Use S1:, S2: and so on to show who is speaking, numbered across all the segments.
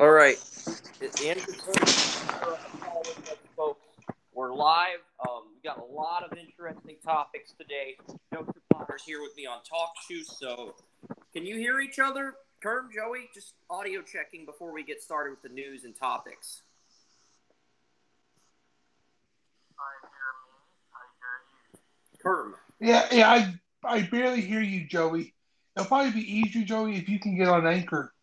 S1: All right. Folks. We're live. Um, we got a lot of interesting topics today. Joseph Potter's here with me on Talk Shoe. So, can you hear each other? Kerm, Joey, just audio checking before we get started with the news and topics. I hear me. Hi here. Kerm.
S2: Yeah, yeah, I I barely hear you, Joey. It'll probably be easier, Joey, if you can get on Anchor,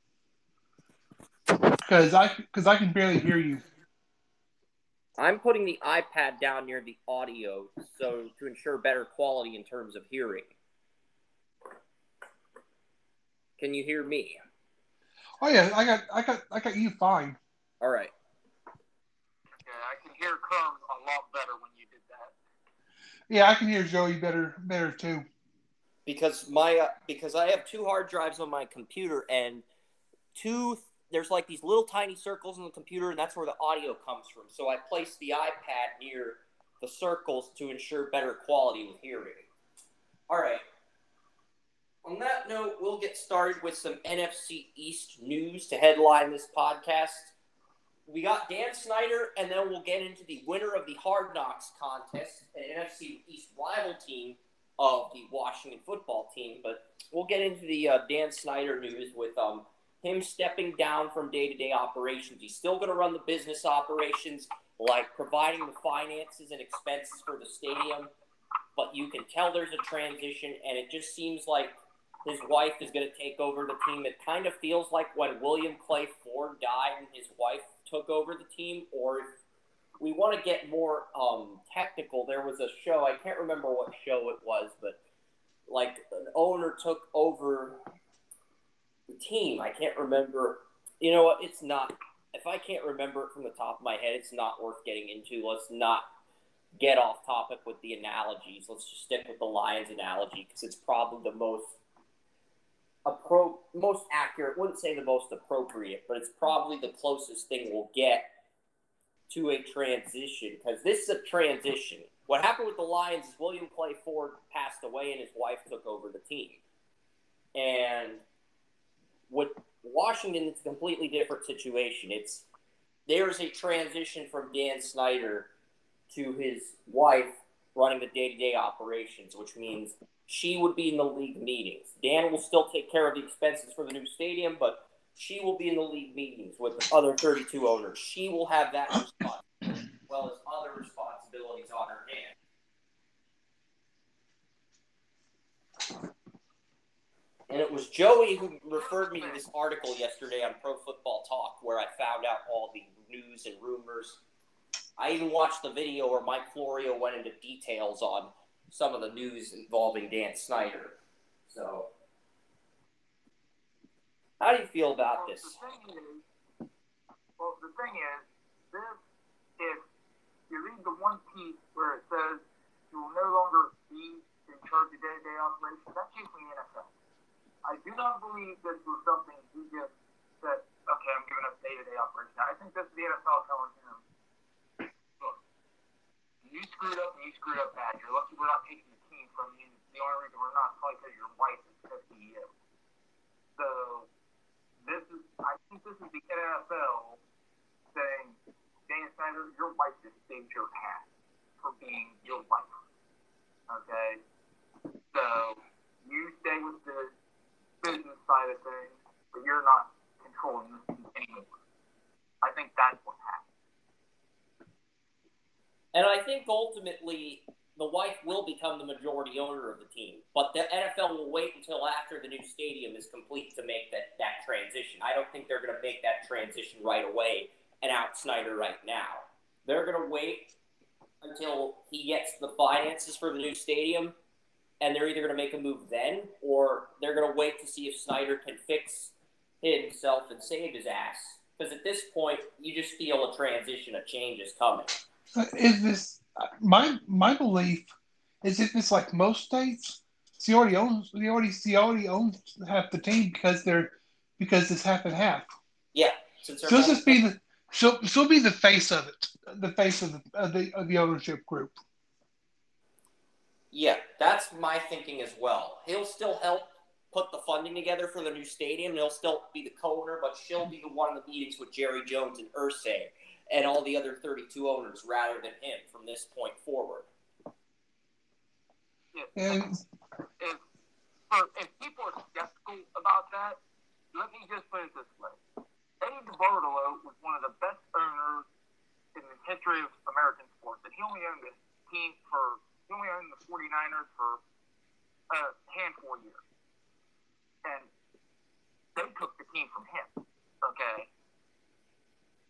S2: because I because I can barely hear you.
S1: I'm putting the iPad down near the audio so to ensure better quality in terms of hearing. Can you hear me?
S2: Oh yeah, I got I got I got you fine.
S1: All right.
S3: Yeah, I can hear Kerm a lot better when you did that.
S2: Yeah, I can hear Joey better better too.
S1: Because my uh, because I have two hard drives on my computer and two there's like these little tiny circles in the computer and that's where the audio comes from. So I placed the iPad near the circles to ensure better quality with hearing. All right. On that note, we'll get started with some NFC East news to headline this podcast. We got Dan Snyder, and then we'll get into the winner of the Hard Knocks contest, an NFC East rival team of the Washington football team. But we'll get into the uh, Dan Snyder news with um, him stepping down from day to day operations. He's still going to run the business operations, like providing the finances and expenses for the stadium. But you can tell there's a transition, and it just seems like his wife is going to take over the team. It kind of feels like when William Clay Ford died and his wife took over the team, or if we want to get more um, technical, there was a show, I can't remember what show it was, but like an owner took over team. I can't remember. You know what? It's not. If I can't remember it from the top of my head, it's not worth getting into. Let's not get off topic with the analogies. Let's just stick with the Lions analogy because it's probably the most appro- most accurate. Wouldn't say the most appropriate, but it's probably the closest thing we'll get to a transition because this is a transition. What happened with the Lions is William Clay Ford passed away and his wife took over the team. And with Washington, it's a completely different situation. It's there's a transition from Dan Snyder to his wife running the day to day operations, which means she would be in the league meetings. Dan will still take care of the expenses for the new stadium, but she will be in the league meetings with the other 32 owners. She will have that responsibility as well as other responsibilities on her hand. And it was Joey who referred me to this article yesterday on Pro Football Talk where I found out all the news and rumors. I even watched the video where Mike Florio went into details on some of the news involving Dan Snyder. So, how do you feel about
S3: well,
S1: this?
S3: The is, well, the thing is, this, if you read the one piece where it says you will no longer be in charge of day-to-day operations, that's usually NFL. I do not believe this was something he just said, okay, I'm giving up day-to-day operations. I think this is the NFL telling him, look, you screwed up and you screwed up bad. You're lucky we're not taking the team from you. The only reason we're not is probably because your wife is the CEO. So this is, I think this is the NFL saying, Dan Snyder, your wife just saved your ass for being your wife. Okay? So you stay with the business side of things, but you're not controlling this team anymore. I think that's what happened.
S1: And I think ultimately the wife will become the majority owner of the team, but the NFL will wait until after the new stadium is complete to make that, that transition. I don't think they're going to make that transition right away and out Snyder right now. They're going to wait until he gets the finances for the new stadium, and they're either going to make a move then, or they're going to wait to see if Snyder can fix himself and save his ass. Because at this point, you just feel a transition, a change is coming.
S2: Is this my my belief? Is if it's like most states, he already owns he already he already owns half the team because they're because it's half and half.
S1: Yeah, since they're
S2: She'll just be the she'll she'll be the face of it, the face of the of the, of the ownership group.
S1: Yeah, that's my thinking as well. He'll still help put the funding together for the new stadium. He'll still be the co-owner, but she'll be the one in the meetings with Jerry Jones and Irsay and all the other 32 owners rather than him from this point forward.
S4: Yeah.
S2: And
S4: if, for, if people are skeptical about that, let me just put it this way. Eddie DeBartolo was one of the best owners in the history of American sports, and he only owned this team for, he only owned the 49ers for a handful of years. And they took the team from him, okay?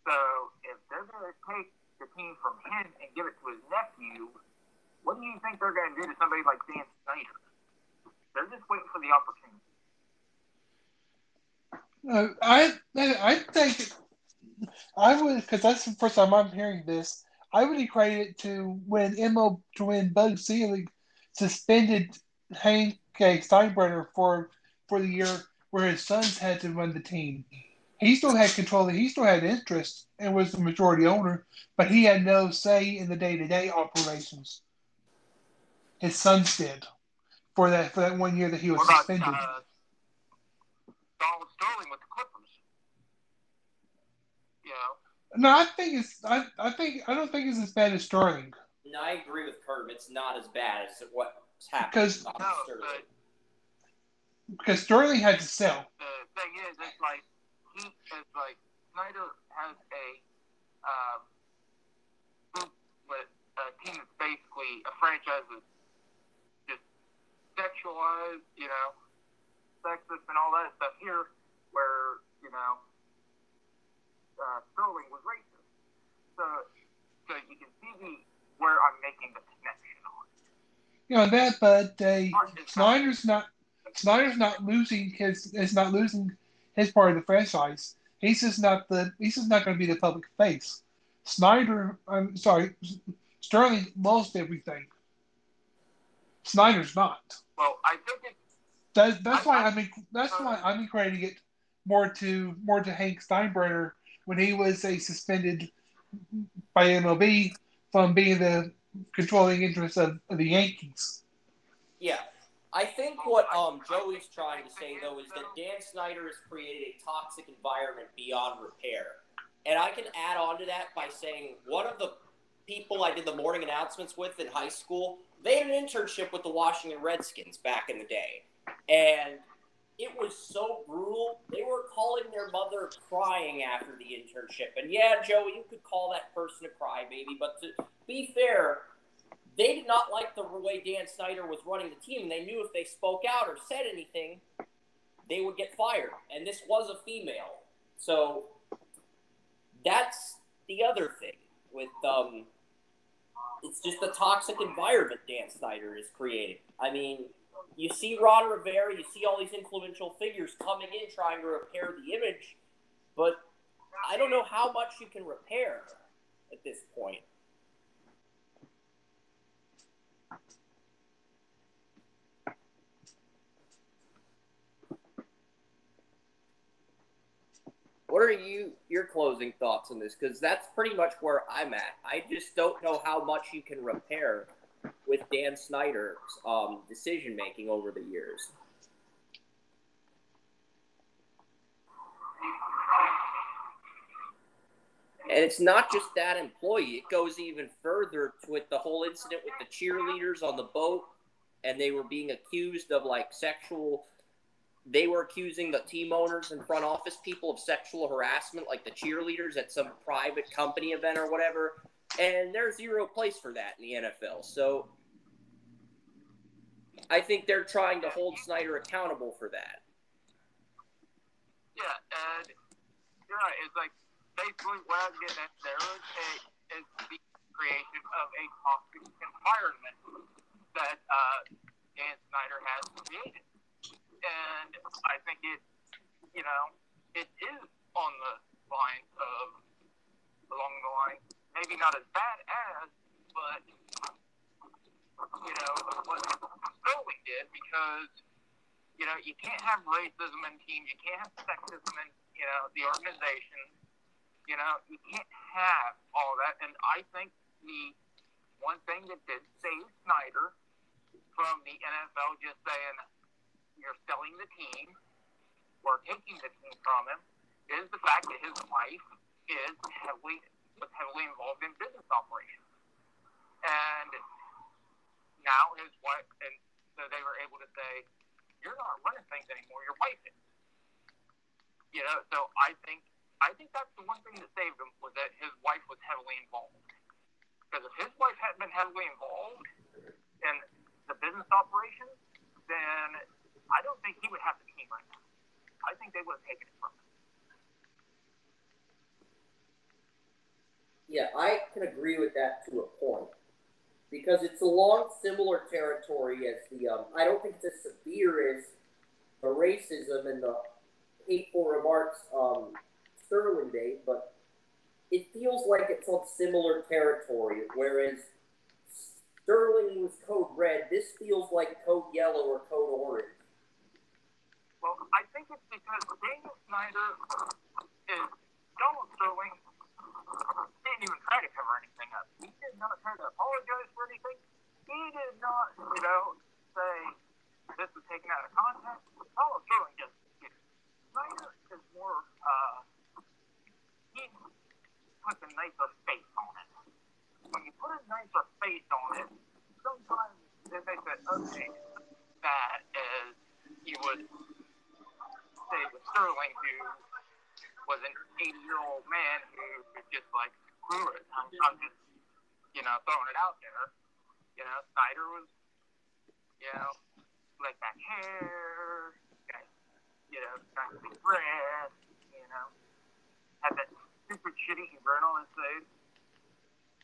S4: So if they're going to take the team from him and give it to his nephew, what do you think they're going to do to somebody like Dan Snyder? They're just waiting for the opportunity.
S2: uh, I I think I would because that's the first time I'm hearing this. I would equate it to when Mo to when Bud Selig suspended Hank K. Steinbrenner for for the year where his sons had to run the team. He still had control. He still had interest and was the majority owner, but he had no say in the day to day operations. His sons did for that for that one year that he was
S4: about
S2: suspended.
S4: uh, Donald Sterling with the Clippers? You know,
S2: No, I think it's I, I think I don't think it's as bad as Sterling.
S1: And I agree with Kerm. It's not as bad as what's happening.
S2: Because-
S4: no,
S1: Sterling.
S4: but
S2: because Sterling had to sell.
S4: the thing is, it's like he is like Snyder has a um, group with a team that's basically a franchise that's just sexualized, you know, sexist and all that stuff. Here, where you know, uh, Sterling was racist, so so you can see the where I'm making the connection on.
S2: You know that, but uh, Snyder's not Snyder's not losing his is not losing his part of the franchise. He's just not the he's just not going to be the public face. Snyder, I'm sorry, Sterling lost everything. Snyder's not.
S4: Well, I think it's
S2: That, that's why I mean that's why I'm equating it more to more to Hank Steinbrenner when he was a suspended by MLB from being the controlling interest of, of the Yankees.
S1: Yeah. I think what um, Joey's trying to say, though, is that Dan Snyder has created a toxic environment beyond repair. And I can add on to that by saying one of the people I did the morning announcements with in high school, they had an internship with the Washington Redskins back in the day. And it was so brutal. They were calling their mother crying after the internship. And yeah, Joey, you could call that person a crybaby, but to be fair, they did not like the way Dan Snyder was running the team. They knew if they spoke out or said anything, they would get fired. And this was a female. So that's the other thing with um it's just the toxic environment Dan Snyder is creating. I mean, you see Ron Rivera, you see all these influential figures coming in trying to repair the image, but I don't know how much you can repair at this point. What are you your closing thoughts on this? Because that's pretty much where I'm at. I just don't know how much you can repair with Dan Snyder's um, decision making over the years. And it's not just that employee; it goes even further with the whole incident with the cheerleaders on the boat, and they were being accused of like sexual they were accusing the team owners and front office people of sexual harassment, like the cheerleaders at some private company event or whatever. And there's zero place for that in the NFL. So I think they're trying to hold Snyder accountable for that.
S4: Yeah, and you're right. It's like basically what I'm getting at there is, a, is the creation of a toxic environment that uh, Dan Snyder has created. And I think it, you know, it is on the lines of, along the line, maybe not as bad as, but, you know, what Sterling did because you know, you can't have racism in teams. You can't have sexism in, you know, the organization. You know, you can't have all that. And I think the one thing that did save Snyder from the NFL just saying, you're selling the team or taking the team from him is the fact that his wife is heavily was heavily involved in business operations. And now his wife and so they were able to say, You're not running things anymore, your wife is. You know, so I think I think that's the one thing that saved him was that his wife was heavily involved. Because if his wife hadn't been heavily involved in the business operations, then I don't think he would have the team right now. I think they would have taken it from him.
S1: Yeah, I can agree with that to a point because it's along similar territory as the. Um, I don't think it's as severe as the racism and the hateful remarks um, Sterling made, but it feels like it's on similar territory. Whereas Sterling was code red, this feels like code yellow or code orange.
S4: Well, I think it's because Daniel Snyder is Donald Sterling didn't even try to cover anything up. He did not try to apologize for anything. He did not, you know, say this was taken out of context. Donald Sterling just did. Snyder is more, uh, he puts a nicer face on it. When you put a nicer face on it, sometimes it makes it okay. That is, he would say with Sterling, who was an 80 year old man who was just like, screw it. I'm, I'm just, you know, throwing it out there. You know, Snyder was, you know, like that hair, you know, to be dressed, you know, had that stupid shitty grin on his face,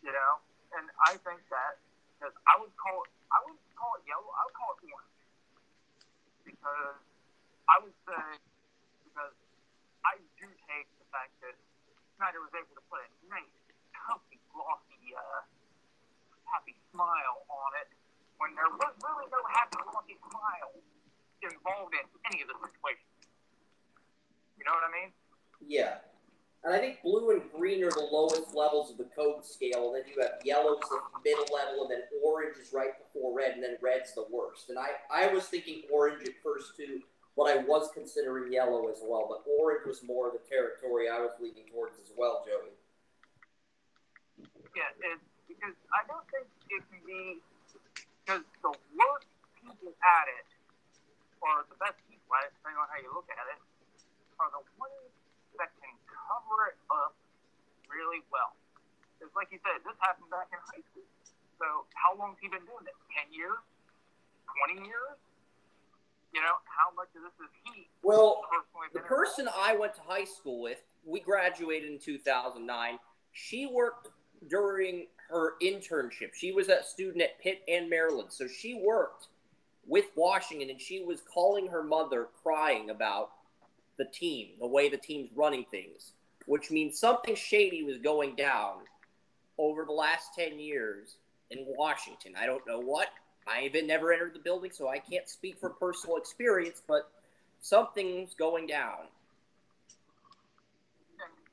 S4: you know, and I think that because I would call it, I would call it yellow, I would call it orange because I would say because I do take the fact that Snyder was able to put a nice, comfy, glossy, uh, happy smile on it when there was really no happy, glossy smile involved in any of the situations. You know what I mean?
S1: Yeah. And I think blue and green are the lowest levels of the code scale, and then you have yellow's the middle level, and then orange is right before red, and then red's the worst. And I, I was thinking orange at first too, but I was considering yellow as well. But orange was more of the territory I was leaning towards as well, Joey.
S4: Yeah, because I don't think it can be because the worst people at it, or the best people at it, depending on how you look at it, are the ones that can cover it up really well. Because, like you said, this happened back in high school. So, how long has he been doing this? 10 years? 20 years? You know, how much of this is he
S1: Well, the person I went to high school with, we graduated in 2009. She worked during her internship. She was a student at Pitt and Maryland. So she worked with Washington and she was calling her mother crying about the team, the way the team's running things, which means something shady was going down over the last 10 years in Washington. I don't know what. I even never entered the building, so I can't speak for personal experience, but something's going down.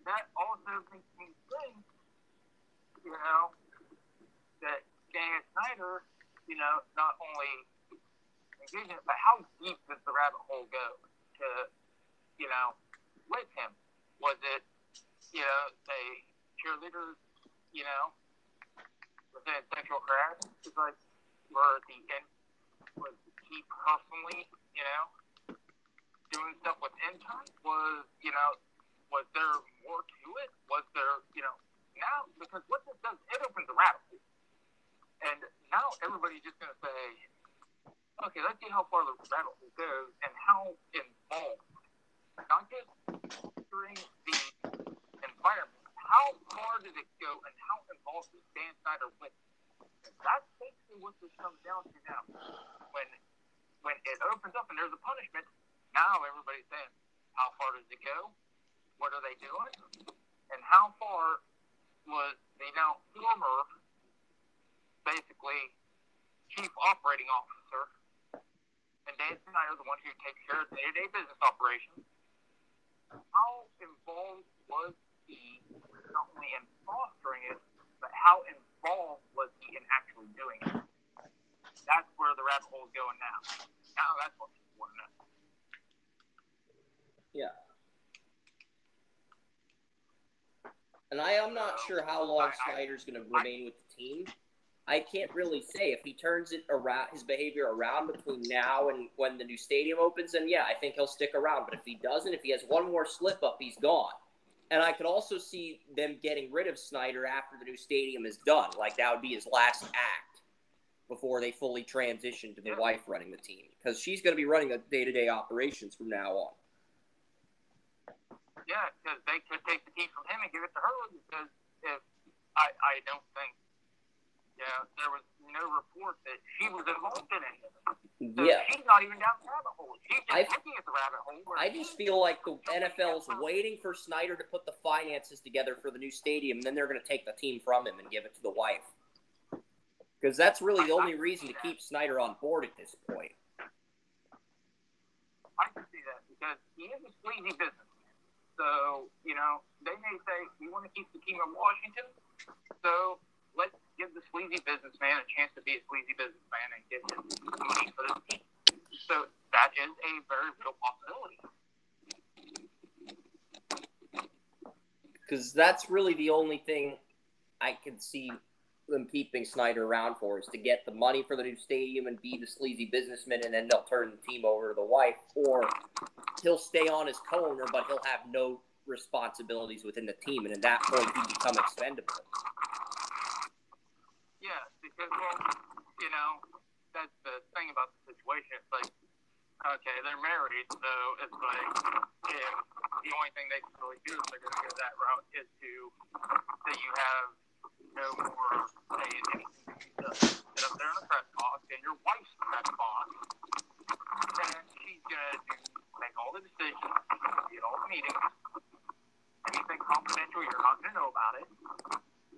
S4: that also makes me think, you know, Dan Snyder, you know, not only engaging, but how deep does the rabbit hole go to, you know, with him? Was it, you know, say cheerleaders, you know, was it sexual harassment? Like, were the end, was he personally, you know, doing stuff with interns? Was, you know, was there more to it? Was there, you know, now, because what this does, it opens a rabbit hole. And now everybody's just going to say, okay, let's see how far the battle goes and how involved, not just during the environment, how far did it go and how involved is Dan Snyder with it? That's basically what this comes down to now. When when it opens up and there's a punishment, now everybody's saying, how far does it go? What are they doing? And how far was the now former, basically, chief operating officer, and Dan Snyder, the one who takes care of day-to-day business operations, how involved was he not only in fostering it, but how involved was he in actually doing it? That's where the rabbit hole is going now. Now that's what people want to know.
S1: Yeah. And I am not sure how long
S4: I- I-
S1: Snyder's going to remain with the team. I can't really say if he turns it around, his behavior around between now and when the new stadium opens. And yeah, I think he'll stick around. But if he doesn't, if he has one more slip up, he's gone. And I could also see them getting rid of Snyder after the new stadium is done. Like that would be his last act before they fully transition to the wife running the team because she's going to be running the day to day operations from now on.
S4: Yeah, because they could take the team from him and give it to her because if I, I don't think, yeah, there was no report that she was involved in it. So
S1: Yeah.
S4: she's not even down the rabbit hole. She's just
S1: I-
S4: looking at the rabbit hole.
S1: I just feel like the NFL's waiting for Snyder to put the finances together for the new stadium, and then they're going to take the team from him and give it to the wife. Because that's really the only reason to keep Snyder on board at this point.
S4: I can see that because he is a sleazy businessman. So, you know, they may say, we want to keep the team in Washington, so let's give the sleazy businessman a chance to be a sleazy businessman and get him money for the team. So that is a very real possibility.
S1: Because that's really the only thing I can see them keeping Snyder around for is to get the money for the new stadium and be the sleazy businessman, and then they'll turn the team over to the wife, or he'll stay on as co-owner, but he'll have no responsibilities within the team, and at that point, he become expendable.
S4: Yeah, because, well, you know, that's the thing about the situation. It's like, okay, they're married, so it's like, if the only thing they can really do if they're going to go that route is to say you have no more say in you up there in a press box, and your wife's press box, and she's going to make all the decisions, be at all the meetings. Anything confidential, you're not going to know about it.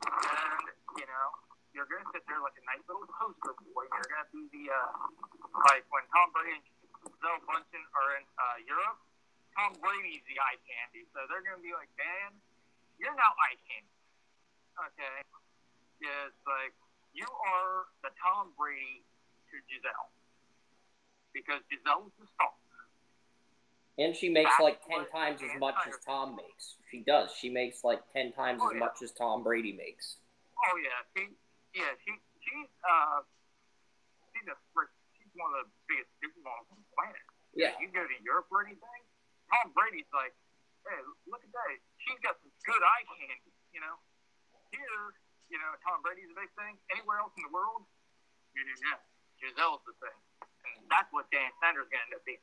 S4: And, you know, you're going to sit there like a nice little poster boy. You're going to be the, uh, like when Tom Brady and Gisele Bundchen are in uh, Europe, Tom Brady's the eye candy. So they're going to be like, Dan, you're now eye candy. Okay? Yeah, it's like, you are the Tom Brady to Gisele. Because Gisele's the star.
S1: And she makes
S4: That's
S1: like ten times as much as Tom makes. She does. She makes like ten times
S4: Oh,
S1: as
S4: yeah.
S1: much as Tom Brady makes.
S4: Oh yeah, she yeah she she's uh she's a she's one of the biggest supermodels on the planet.
S1: Yeah.
S4: You go to Europe or anything, Tom Brady's like, hey, look at that. She's got some good eye candy, you know. Here, you know, Tom Brady's a big thing. Anywhere else in the world, you know, yeah, Gisele's the thing, and that's what Dan Snyder's gonna end up being.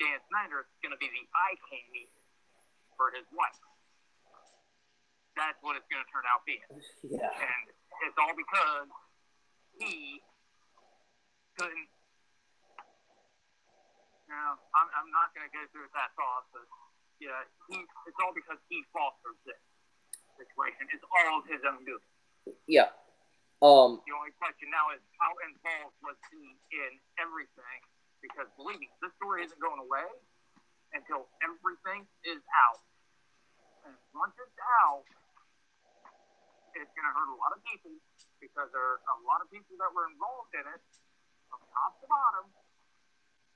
S4: Dan Snyder's gonna be the eye candy for his wife. That's what it's gonna turn out being.
S1: Yeah.
S4: And it's all because he couldn't. No, I'm, I'm not going to go through that thought, but yeah, he, it's all because he fostered this situation. It's all his own doing.
S1: Yeah. Um.
S4: The only question now is how involved was he in everything? Because believe me, this story isn't going away until everything is out. And once it's out, it's going to hurt a lot of people because there are a lot of people that were involved in it from top to bottom.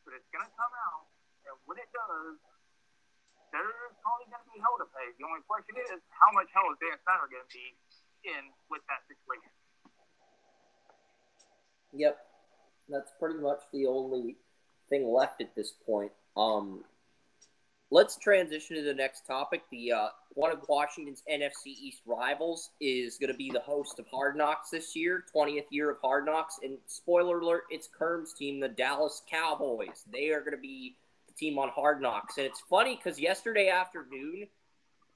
S4: But it's going to come out, and when it does, there's probably going to be hell to pay. The only question is, how much hell is Dan Snyder going to be in with that situation?
S1: Yep. That's pretty much the only thing left at this point. Um. Let's transition to the next topic. The uh, one of Washington's NFC East rivals is going to be the host of Hard Knocks this year, 20th year of Hard Knocks. And spoiler alert, it's Kerm's team, the Dallas Cowboys. They are going to be the team on Hard Knocks. And it's funny because yesterday afternoon,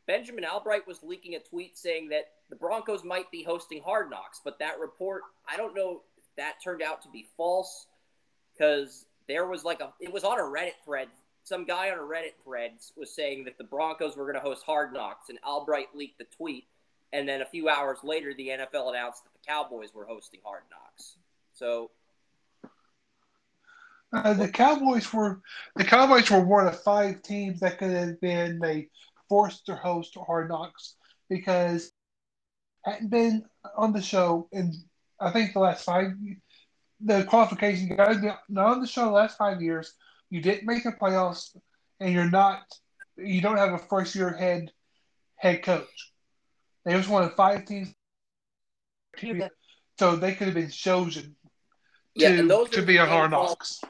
S1: Benjamin Albright was leaking a tweet saying that the Broncos might be hosting Hard Knocks, but that report, I don't know if that turned out to be false because there was like a, it was on a Reddit thread. Some guy on a Reddit thread was saying that the Broncos were going to host Hard Knocks, and Albright leaked the tweet. And then a few hours later, the NFL announced that the Cowboys were hosting Hard Knocks. So,
S2: Uh, the Cowboys were the Cowboys were one of five teams that could have been they forced to host Hard Knocks because hadn't been on the show in I think the last five the qualification guys not on the show the last five years you didn't make the playoffs, and you're not, you don't have a first year head head coach. They was one of five teams, so they could have been chosen
S1: Yeah,
S2: to,
S1: and those
S2: to be a hard knocks.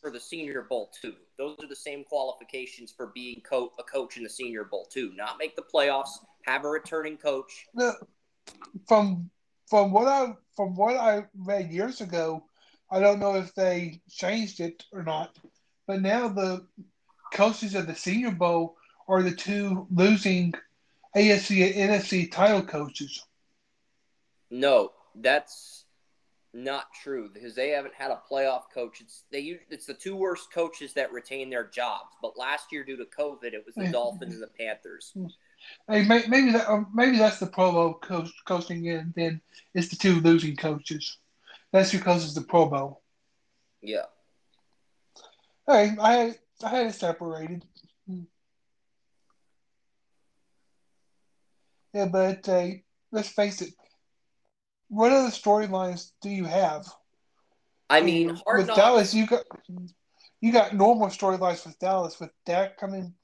S1: for the Senior Bowl too. Those are the same qualifications for being co- a coach in the Senior Bowl too. Not make the playoffs, have a returning coach.
S2: The- From from what I from what I read years ago, I don't know if they changed it or not, but now the coaches of the Senior Bowl are the two losing AFC and NFC title coaches.
S1: No, that's not true because they haven't had a playoff coach. It's they it's the two worst coaches that retain their jobs. But last year, due to COVID, it was the
S2: Yeah.
S1: Dolphins and the Panthers.
S2: Hey, maybe that um, maybe that's the Pro Bowl coach coaching in. Then it's the two losing coaches. That's because it's the Pro Bowl.
S1: Yeah,
S2: Hey, I had I had it separated. Yeah, but uh, let's face it. What other storylines do you have?
S1: I mean,
S2: with. Dallas, you got you got normal storylines with Dallas with Dak coming.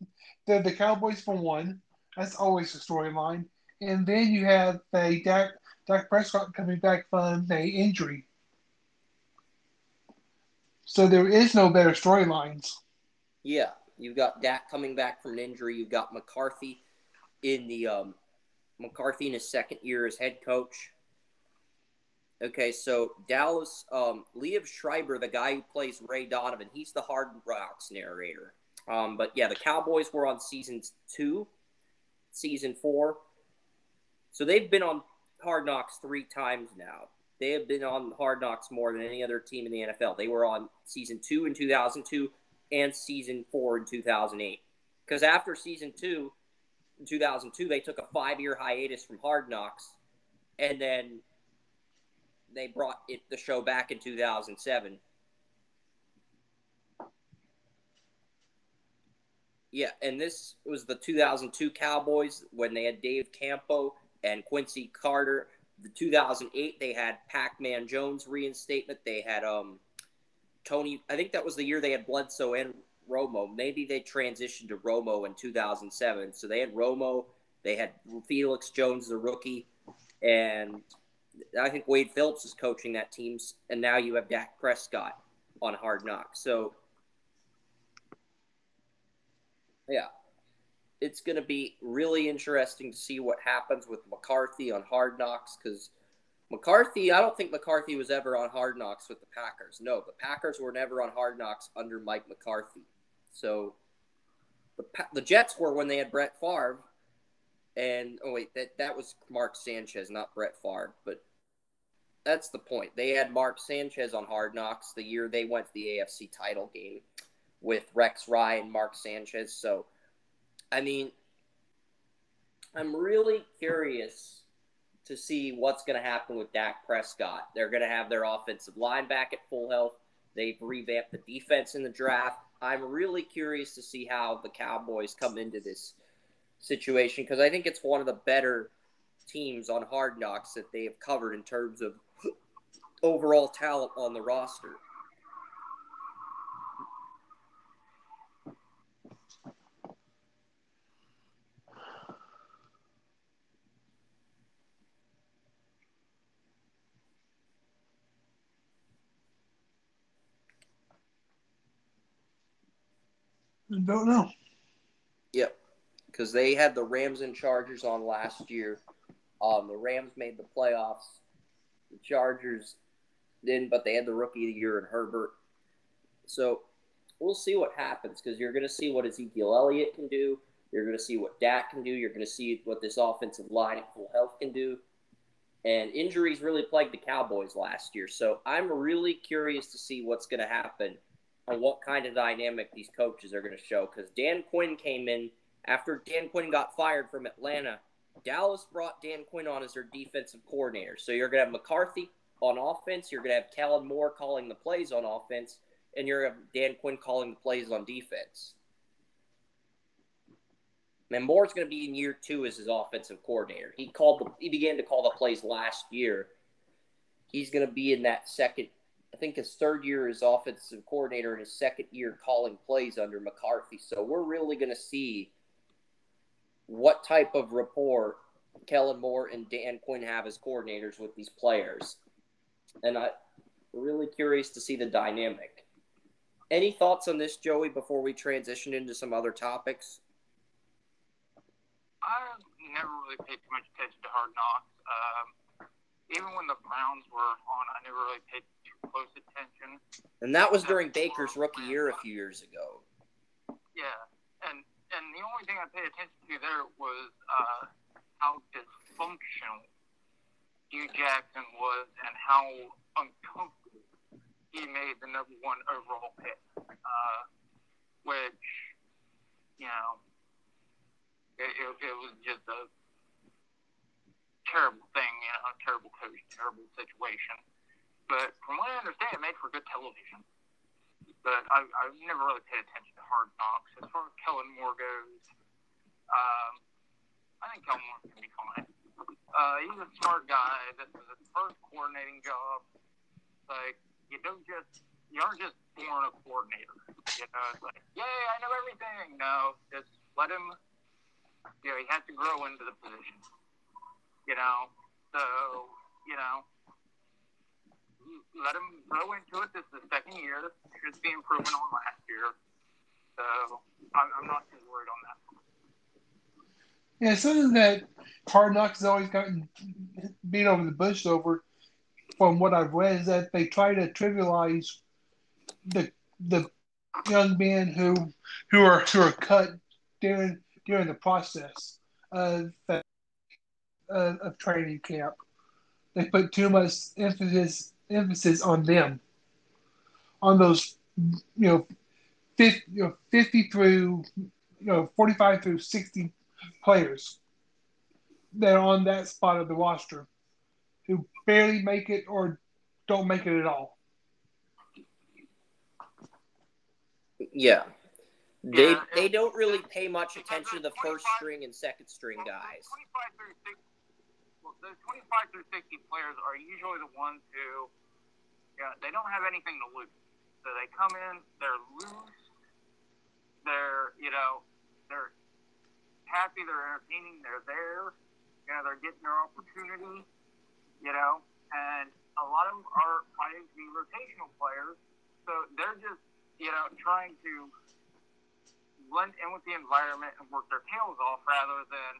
S2: The the Cowboys for one. That's always a storyline, and then you have a Dak Dak Prescott coming back from a injury. So there is no better storylines.
S1: Yeah, you've got Dak coming back from an injury. You've got McCarthy in the um, McCarthy in his second year as head coach. Okay, so Dallas, um, Liev Schreiber, the guy who plays Ray Donovan, he's the Hard Knocks narrator. Um, but yeah, the Cowboys were on season two, season four, so they've been on Hard Knocks three times now. They have been on Hard Knocks more than any other team in the NFL. They were on season two in 2002 and season four in 2008. Because after season two, in 2002, they took a five year hiatus from Hard Knocks, and then they brought it the show back in 2007. Yeah, and this was the 2002 Cowboys when they had Dave Campo and Quincy Carter. The 2008 they had Pac-Man Jones reinstatement. They had um Tony. I think that was the year they had Bledsoe and Romo. Maybe they transitioned to Romo in 2007. So they had Romo. They had Felix Jones, the rookie, and I think Wade Phillips is coaching that team. And now you have Dak Prescott on Hard Knocks. So yeah, it's going to be really interesting to see what happens with McCarthy on Hard Knocks because McCarthy, I don't think McCarthy was ever on Hard Knocks with the Packers. No, the Packers were never on Hard Knocks under Mike McCarthy. So the the Jets were when they had Brett Favre, and oh wait, that that was Mark Sanchez, not Brett Favre, but. That's the point. They had Mark Sanchez on Hard Knocks the year they went to the AFC title game with Rex Ryan, and Mark Sanchez. So, I mean, I'm really curious to see what's going to happen with Dak Prescott. They're going to have their offensive line back at full health. They've revamped the defense in the draft. I'm really curious to see how the Cowboys come into this situation because I think it's one of the better teams on Hard Knocks that they have covered in terms of overall talent on the roster.
S2: Don't know.
S1: Yep, because they had the Rams and Chargers on last year. Um, the Rams made the playoffs. The Chargers didn't, but they had the rookie of the year in Herbert. So we'll see what happens because you're going to see what Ezekiel Elliott can do. You're going to see what Dak can do. You're going to see what this offensive line at full health can do. And injuries really plagued the Cowboys last year. So I'm really curious to see what's going to happen and what kind of dynamic these coaches are going to show. Because Dan Quinn came in after Dan Quinn got fired from Atlanta. Dallas brought Dan Quinn on as their defensive coordinator. So you're going to have McCarthy on offense. You're going to have Kellen Moore calling the plays on offense. And you're going to have Dan Quinn calling the plays on defense. And Moore's going to be in year two as his offensive coordinator. He called the, he began to call the plays last year. He's going to be in that second I think his third year as offensive coordinator and his second year calling plays under McCarthy. So we're really going to see what type of rapport Kellen Moore and Dan Quinn have as coordinators with these players. And I'm really curious to see the dynamic. Any thoughts on this, Joey, before we transition into some other topics?
S4: I never really paid too much attention to Hard Knocks. Um, even when the Browns were on, I never really paid close attention.
S1: And that was during Baker's rookie year a few years ago.
S4: Yeah, and and the only thing I paid attention to there was uh, how dysfunctional Hue Jackson was and how uncomfortable he made the number one overall pick, uh, which you know it, it, it was just a terrible thing, you know, terrible coach, terrible situation. But from what I understand, it made for good television. But I, I never really paid attention to Hard Knocks. As far as Kellen Moore goes, um, I think Kellen Moore can be fine. Uh, he's a smart guy. This is his first coordinating job. Like, you don't just, you aren't just born a coordinator. You know, it's like, yay, I know everything. No, just let him, you know, he has to grow into the position. You know, so, you know, let him grow into it. This is the second year. Should be improvement on last year. So I'm, I'm not too worried on that.
S2: Yeah, something that Hard Knocks has always gotten beat over the bush over, from what I've read, is that they try to trivialize the the young men who who are who are cut during during the process of uh, of training camp. They put too much emphasis emphasis on them, on those you know, 50, you know, 50 through you know 45 through 60 players that are on that spot of the roster who barely make it or don't make it at all.
S1: Yeah. They they don't really pay much attention to the first string and second string guys.
S4: 25 through 60, well, those 25 through 60 players are usually the ones who, yeah, they don't have anything to lose. So they come in, they're loose, they're, you know, they're happy, they're entertaining, they're there, you know, they're getting their opportunity, you know, and a lot of them are fighting to be rotational players. So they're just, you know, trying to blend in with the environment and work their tails off rather than,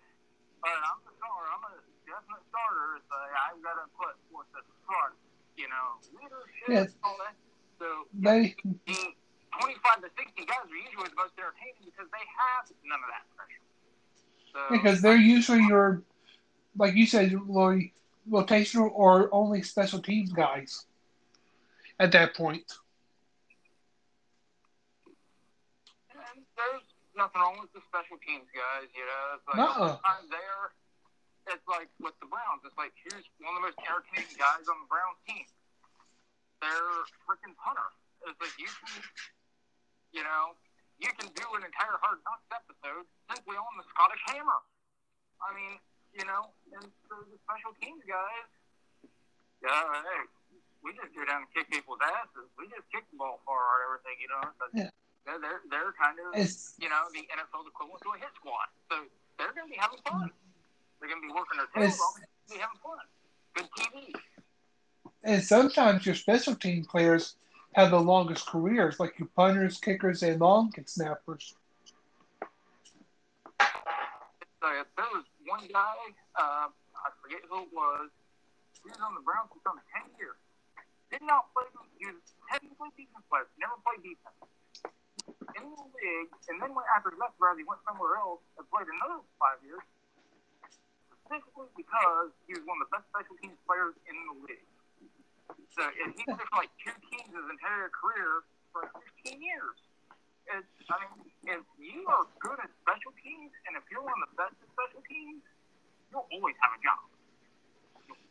S4: all right, I'm the star, I'm a definite starter, so I've got to put the front, you know, leadership,
S2: Yes.
S4: all that. So
S2: They
S4: the 25 to 60 guys are usually the most entertaining because they have none of that pressure. So,
S2: because they're usually your, like you said, Lori, rotational or only special teams guys. At that point,
S4: And there's nothing wrong with the special teams guys, you know. It's like
S2: Nuh-uh.
S4: sometimes there, it's like with the Browns. It's like here's one of the most entertaining guys on the Browns team. They're freaking punter. It's like you can, you know, you can do an entire Hard Knocks episode simply on the Scottish Hammer. I mean, you know, and so the special teams guys, yeah, hey, we just go down and kick people's asses. We just kick the ball far or everything, you know. But
S2: Yeah.
S4: they're, they're they're kind of
S2: it's
S4: you know, the NFL's equivalent to a hit squad. So they're going to be having fun. They're going to be working their tails off. To be having fun. Good TV.
S2: and sometimes your special team players have the longest careers, like your punters, kickers, and long kick snappers.
S4: So if there was one guy, uh, I forget who it was, he was on the Browns for some 10 years. Did not play, he was technically defense player, never played defense. In the league, and then when, after he left Browns, he went somewhere else and played another five years, specifically because he was one of the best special teams players in the league. So if he for like two teams his entire career for 15 years, it's, I mean, if you are good at special teams, and if you're one of the best at special teams, you'll always have a job.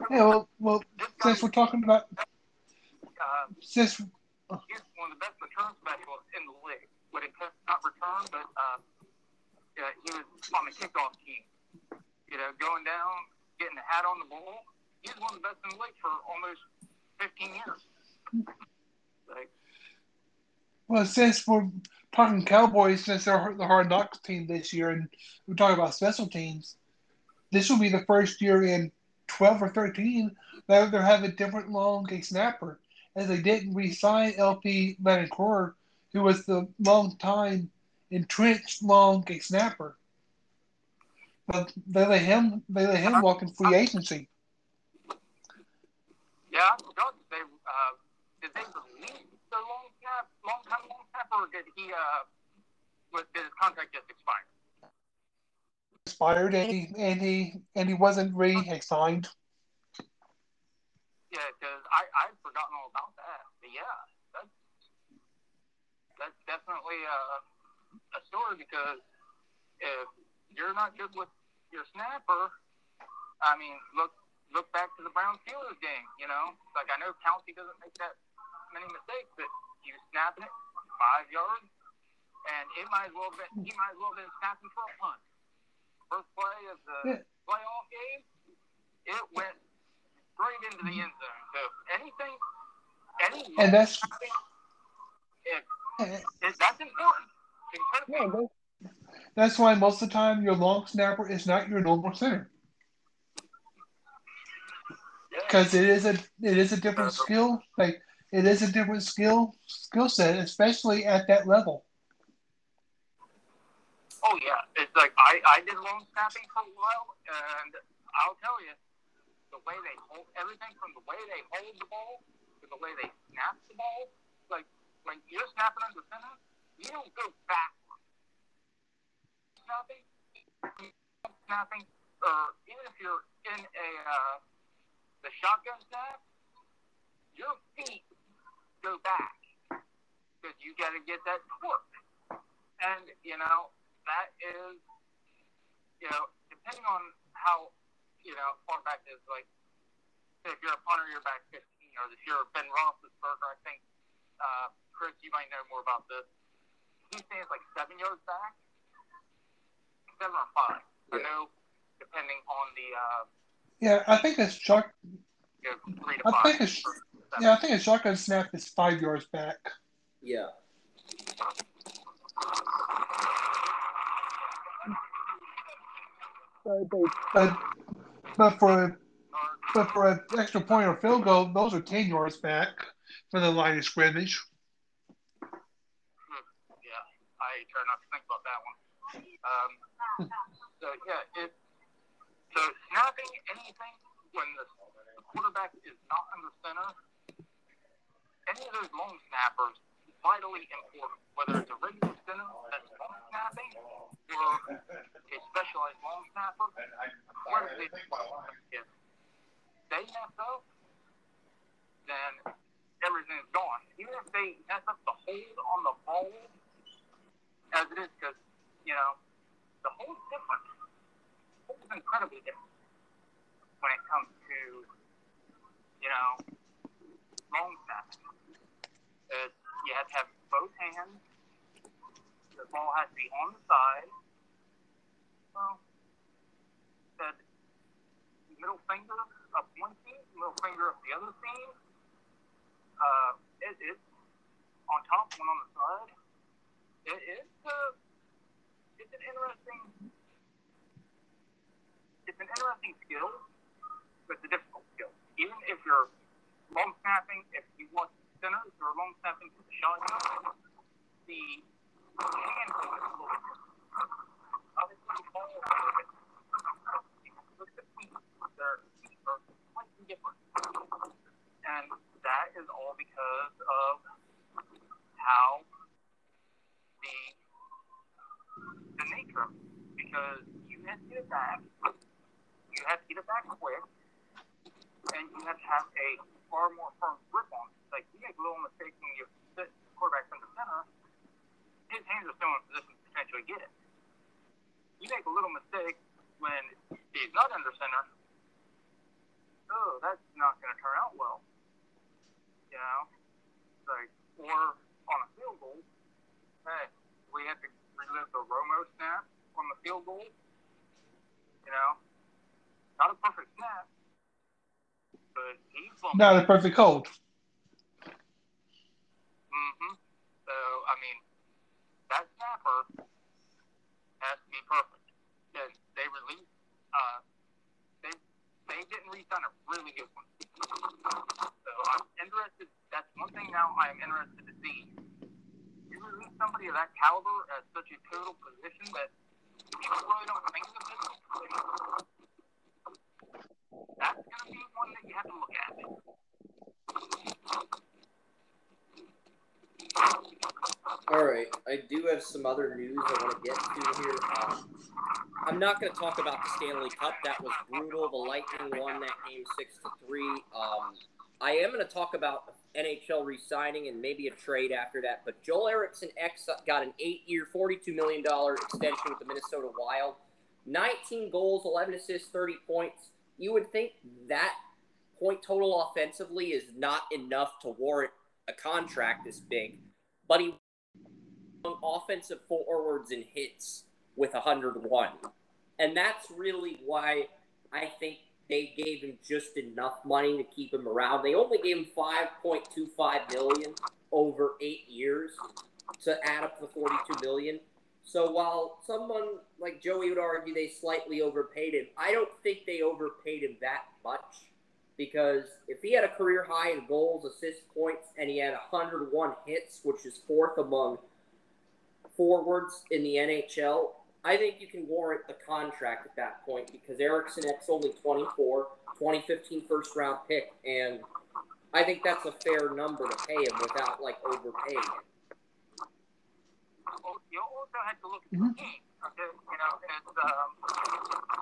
S2: Yeah, well, well, since we're talking about
S4: uh,
S2: since
S4: he's one of the best return specialists in the league. When it not return, but uh, yeah, he was on the kickoff team. You know, going down, getting the hat on the ball. He's one of the best in the league for almost 15 years. Like,
S2: Well, since we're talking Cowboys, since they're the hard knocks team this year, and we're talking about special teams, this will be the first year in 12 or 13 that they're having a different long kick snapper, as they didn't re-sign LP Ladouceur, who was the long time entrenched long kick snapper. But they let him they let him walk in free agency.
S4: yeah, I forgot they uh, did they release their long snap, long time long snap, or did he uh, was, did his contract just expire?
S2: Expired and he and he and he wasn't re-signed.
S4: Yeah, because I I'd forgotten all about that. But yeah, that's that's definitely a, a story because if you're not good with your snapper, I mean, look look back to the Brown Steelers game. You know, like I know Pouncey doesn't make that many mistakes, but he was snapping it five yards, and it might as well been he might as well have been snapping for a punt. First play of the
S2: Yeah.
S4: playoff game, it went straight into the end zone. So anything, any
S2: And that's
S4: if, if that's important. It's incredibly
S2: that's why most of the time your long snapper is not your normal center. because it is a it is a different skill like it is a different skill skill set especially at that level
S4: Oh yeah, it's like I I did long snapping for a while, and I'll tell you, the way they hold everything from the way they hold the ball to the way they snap the ball, like when you're snapping under center, you don't go backwards. Snapping, snapping, or even if you're in a uh, the shotgun snap, your feet go back because you got to get that torque. And you know that is, you know, depending on how, you know, far back is like, if you're a punter, you're back 15, or if you're a Ben Roethlisberger, I think, uh, Chris, you might know more about this. He stands like seven yards back, seven or five. I know, depending on the, uh,
S2: yeah i think a shot
S4: you know, three to
S2: I think it's- yeah i think a shotgun snap is five yards back
S1: Yeah.
S2: but but for but for an extra point or field goal those are 10 yards back for the line of scrimmage
S4: Yeah, I try not to think about that one. Um, so yeah, it so snapping anything when the, the quarterback is not under center, any of those long snappers is vitally important. Whether it's a regular center that's long snapping or a specialized long snapper, whether they if they mess up, then everything's gone. Even if they mess up the hold on the ball, as it is, because you know the hold's different. Is incredibly different when it comes to you know long snapping. It's, you have to have both hands. The ball has to be on the side. Well, the middle finger of one seam, middle finger of the other seam. Uh, it, it's on top, one on the side. It, it's uh, it's an interesting, it's an interesting skill, but it's a difficult skill. Even if you're long snapping, if you want centers or long snapping to the shotgun, the hand is a little. Obviously, the ball is a little bit. At the feet; their feet are slightly different, and that is all because of how the it. Because you have to get it back, you have to get it back quick, and you have to have a far more firm grip on it. Like you make a little mistake when you sit quarterback in the center, his hands are still in position to potentially get it. You make a little mistake when he's not under center. Oh, that's not going to turn out well. You know, like or on a field goal, hey, we have to accident, the Romo snap on the field goal. You know, not a perfect snap, but he's
S2: not a perfect hold.
S4: Mm-hmm. So I mean, that snapper has to be perfect. And they released. Uh, they they didn't resign a really good one. So I'm interested. That's one thing now I'm interested to see you release somebody of that caliber at such a total position that people really don't think of. That's going to be one that you have to look at.
S1: All right, I do have some other news I want to get to here. Um, I'm not going to talk about the Stanley Cup. That was brutal. The Lightning won that game six to three. Um, I am going to talk about NHL re-signing and maybe a trade after that. But Joel Eriksson Ek got an eight-year, $42 million extension with the Minnesota Wild. 19 goals, 11 assists, 30 points. You would think that point total offensively is not enough to warrant a contract this big, but he offensive forwards and hits with 101. And that's really why I think they gave him just enough money to keep him around. They only gave him 5.25 million over 8 years to add up the 42 million. So while someone like Joey would argue they slightly overpaid him, I don't think they overpaid him that much because if he had a career high in goals, assists, points, and he had 101 hits, which is fourth among forwards in the NHL, I think you can warrant the contract at that point because Eriksson Ek only 24, 2015 first round pick, and I think that's a fair number to pay him without like overpaying him.
S4: Well, you also have to look at the team. Okay? You know, it's um,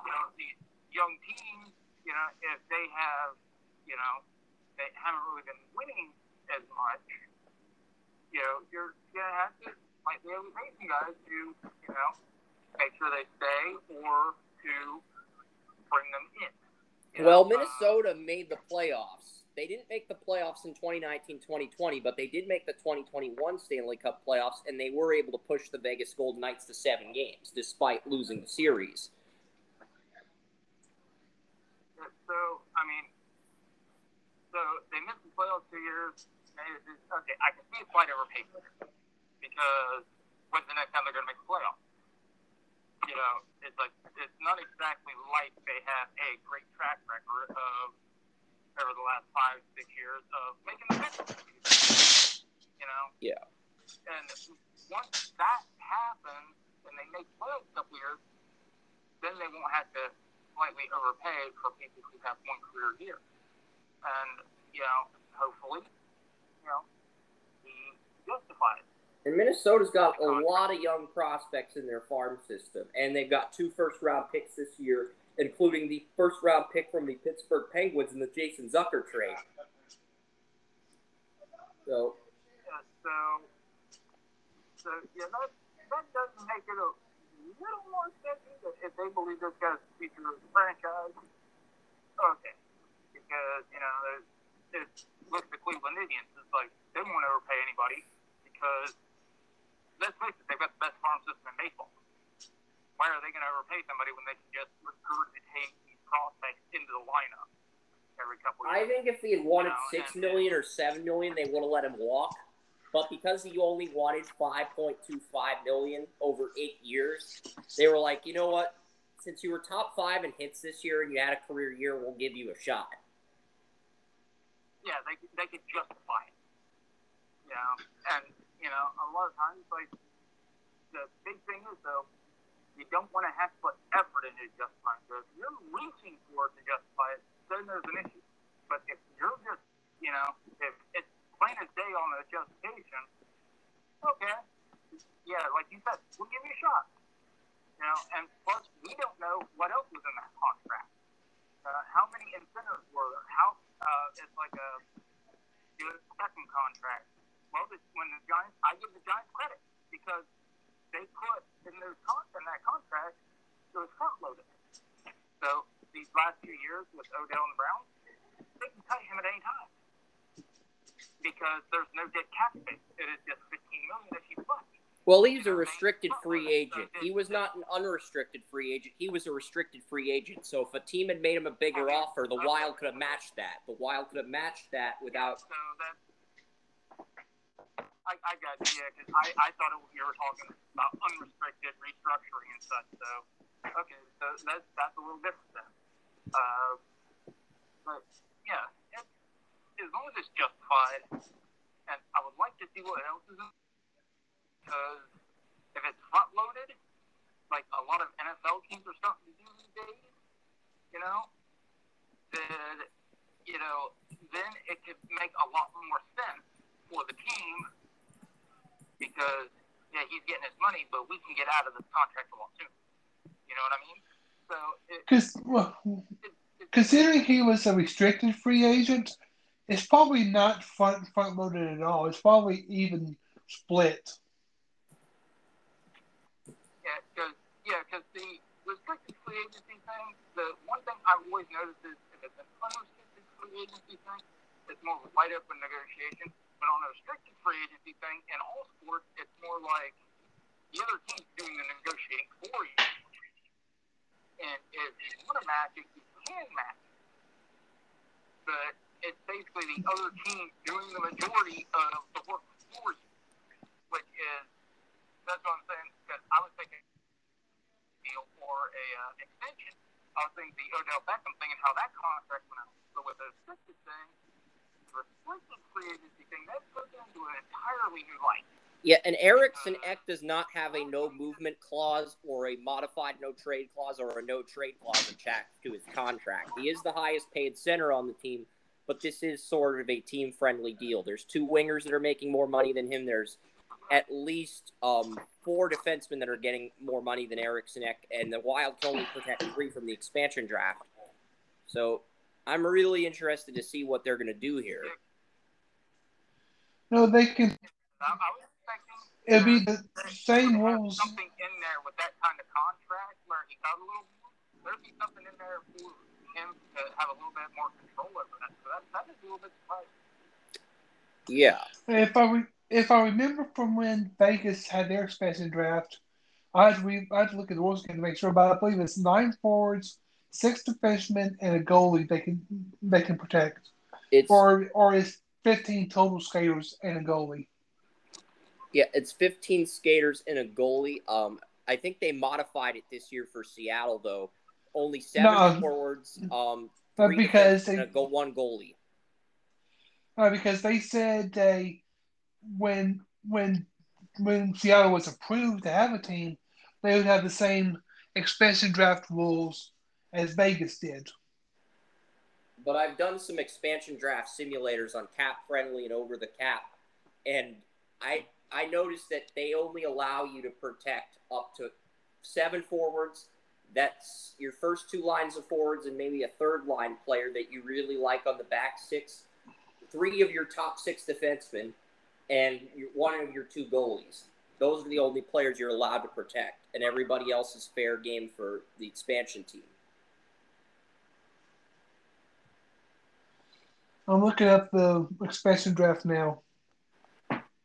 S4: you know these young teams. You know, if they have, you know, they haven't really been winning as much. You know, you're gonna have to like the other guys to, you know, make sure they stay or to bring them in. You
S1: Well,
S4: know, uh,
S1: Minnesota made the playoffs. They didn't make the playoffs in 2019 2020, but they did make the 2021 Stanley Cup playoffs, and they were able to push the Vegas Golden Knights to seven games despite losing the series.
S4: uh, so I mean, so they missed the playoffs two years. Maybe it's just- Okay, I can see a slight overpay because when's the next time they're going to make the playoffs? You know, it's like it's not exactly like they have a great track record of over the last five, six years of making the playoffs. You know.
S1: Yeah.
S4: And once that happens, and they make playoffs a couple years, then they won't have to slightly overpay for people who have one career year. And you know, hopefully, you know, he justifies.
S1: And Minnesota's got a lot of young prospects in their farm system, and they've got two first round picks this year, including the first round pick from the Pittsburgh Penguins in the Jason Zucker trade. So,
S4: so, so yeah, that that does make it a little more sketchy. That if they believe this guy's the future of the franchise, okay, because you know, there's, there's look the Cleveland Indians. It's like they won't overpay anybody because let's face it, they've got the best farm system in baseball. Why are they going to overpay somebody when they can just regurgitate these prospects into the lineup every couple of years?
S1: I think if he had wanted
S4: No,
S1: six
S4: and-
S1: million or seven million, they would have let him walk. But because he only wanted five point two five million over eight years, they were like, you know what? Since you were top five in hits this year and you had a career year, we'll give you a shot.
S4: yeah, they they could justify it. You know, and you know, a lot of times, like the big thing is though, you don't want to have to put effort into justifying. So if you're reaching for it to justify it, then there's an issue. But if you're just, you know, if it's plain as day on the justification, okay, yeah, like you said, we'll give you a shot. You know, and plus we don't know what else was in that contract. Uh, how many incentives were there? How uh, it's like a good second contract. Well, this, when the Giants, I give the Giants credit because they put in those con- in that contract it was front loaded. So these last few years with Odell and the Browns, they can cut him at any time because there's no dead cap space. It is just 15 million that he put.
S1: Well, he's a restricted free agent. He was not an unrestricted free agent. He was a restricted free agent. So if a team had made him a bigger offer, the Wild could have matched that. The Wild could have matched that without.
S4: So that I, I got you, yeah, because I, I thought it, you were talking about unrestricted restructuring and such. So okay, so that's that's a little different then. Uh, But yeah, it, as long as it's justified, and I would like to see what else is in because if it's front loaded, like a lot of NFL teams are starting to do these days, you know, then you know, then it could make a lot more sense for the team because yeah, he's getting his money, but we can get out of this contract a lot sooner. You know what I mean? So
S2: because well, considering he was a restricted free agent, it's probably not front front loaded at all. It's probably even split.
S4: Yeah, because yeah, because the restricted free agency thing, the one thing I've always noticed is if it's an unrestricted free agency thing, it's more wide open negotiation. But on a restricted free agency thing, in all sports, it's more like the other team's doing the negotiating for you. And if you want to match you can match. But it's basically the other team doing the majority of the work for you, which is that's what I'm saying. Because I was thinking deal for a uh, extension. I was thinking the Odell Beckham thing and how that contract went out. So with the restricted thing, the free agency thing, that puts into an entirely new light.
S1: Yeah, and Eriksson Ek does not have a no movement clause or a modified no trade clause or a no trade clause attached to his contract. He is the highest paid center on the team, but this is sort of a team friendly deal. There's two wingers that are making more money than him. There's at least um, four defensemen that are getting more money than Eriksson Ek, and the Wild can only protect three from the expansion draft. So I'm really interested to see what they're going to do here.
S2: No, they can.
S4: I, I was expecting
S2: It'd be the same rules.
S4: Something in there with that kind of contract where he got a little. There'd be something in there for him to have a little bit more control over that. So that, that is a little bit surprising.
S1: Yeah.
S2: If I re- if I remember from when Vegas had their expansion draft, I had to, re- I had to look at the rules again to make sure, but I believe it's nine forwards, six defensemen, and a goalie they can they can protect,
S1: It's
S2: or or is fifteen total skaters and a goalie.
S1: yeah, it's 15 skaters and a goalie. Um, I think they modified it this year for Seattle though. Only seven
S2: No.
S1: forwards, um,
S2: But because they
S1: go one goalie.
S2: uh, because they said they when when when Seattle was approved to have a team, they would have the same expansion draft rules as Vegas did.
S1: But I've done some expansion draft simulators on Cap Friendly and Over the Cap, and I I noticed that they only allow you to protect up to seven forwards. That's your first two lines of forwards and maybe a third line player that you really like on the back six, three of your top six defensemen, and one of your two goalies. Those are the only players you're allowed to protect, and everybody else is fair game for the expansion team.
S2: I'm looking up the expansion draft now.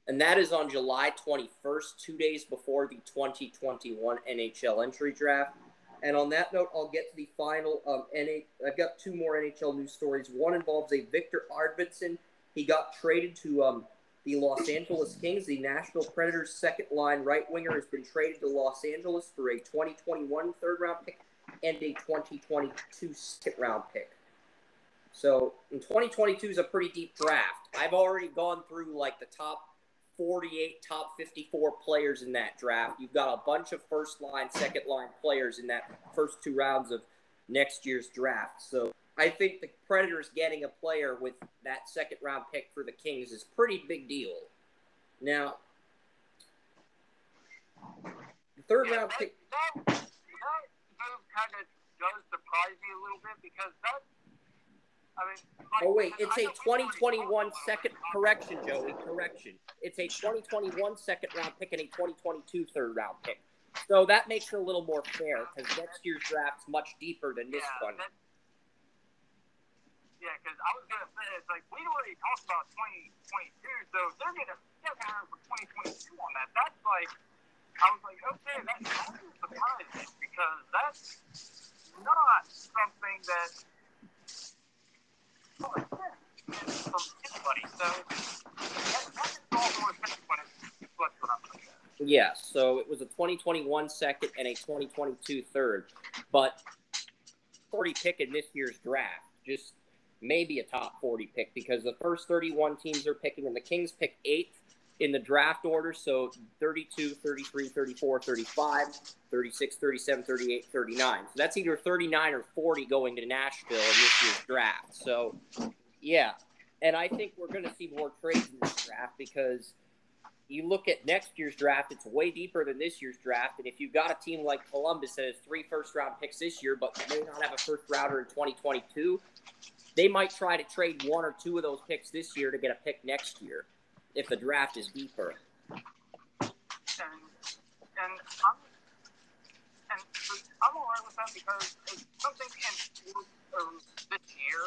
S1: and that is on July 21st, two days before the 2021 NHL entry draft. And on that note, I'll get to the final. Um, NA, I've got two more NHL news stories. One involves a Viktor Arvidsson. He got traded to um, the Los Angeles Kings. The Nashville Predators' second line right winger has been traded to Los Angeles for a 2021 third round pick and a 2022 second round pick. So in 2022 is a pretty deep draft. I've already gone through like the top 48, top 54 players in that draft. You've got a bunch of first line, second line players in that first two rounds of next year's draft. So I think the Predators getting a player with that second round pick for the Kings is pretty big deal. Now, the third
S4: Yeah,
S1: round
S4: that,
S1: pick.
S4: that, that move kind of does surprise me a little bit because that.
S1: Oh wait, it's a
S4: know we've already
S1: 2021
S4: talked about
S1: second correction, Joey. Correction. It's a 2021 second round pick and a 2022 third round pick. So that makes it a little more fair because next year's draft's much deeper than this
S4: yeah,
S1: one.
S4: that- yeah, because I was gonna say it's like we already talked about 2022, so if they're gonna get one for 2022 on that. That's like I was like, okay, that that is surprising because that's not something that
S1: Yeah, so it was a 2021 second and a 2022 third, but 40 pick in this year's draft. Just maybe a top 40 pick because the first 31 teams are picking, and the Kings pick eighth in the draft order. So 32, 33, 34, 35, 36, 37, 38, 39. So that's either 39 or 40 going to Nashville in this year's draft. So, yeah. And I think we're going to see more trades in this draft because you look at next year's draft, it's way deeper than this year's draft. And if you've got a team like Columbus that has three first round picks this year, but may not have a first rounder in 2022, they might try to trade one or two of those picks this year to get a pick next year if the draft is deeper.
S4: And, and I'm, and I'm all right with that because something in um, this year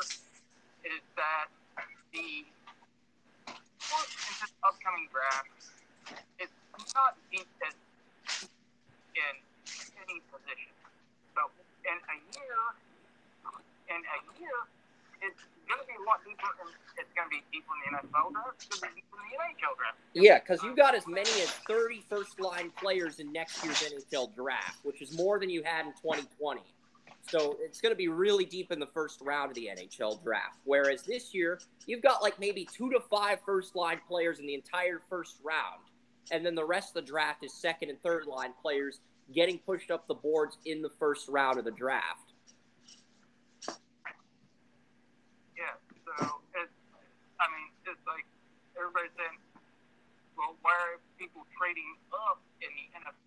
S4: is that the in this upcoming draft, it's not deep as in any position. So in a year, in a year, it's going to be a lot deeper, and it's going to be deeper in the NFL draft. It's going to be deeper in the NHL draft.
S1: Yeah, because you got as many as 30 first line players in next year's NHL draft, which is more than you had in 2020. So it's going to be really deep in the first round of the NHL draft. Whereas this year, you've got like maybe two to five first line players in the entire first round. And then the rest of the draft is second and third line players getting pushed up the boards in the first round of the draft.
S4: Yeah, so it's, I mean, it's like everybody's saying, well, why are people trading up in the NFL?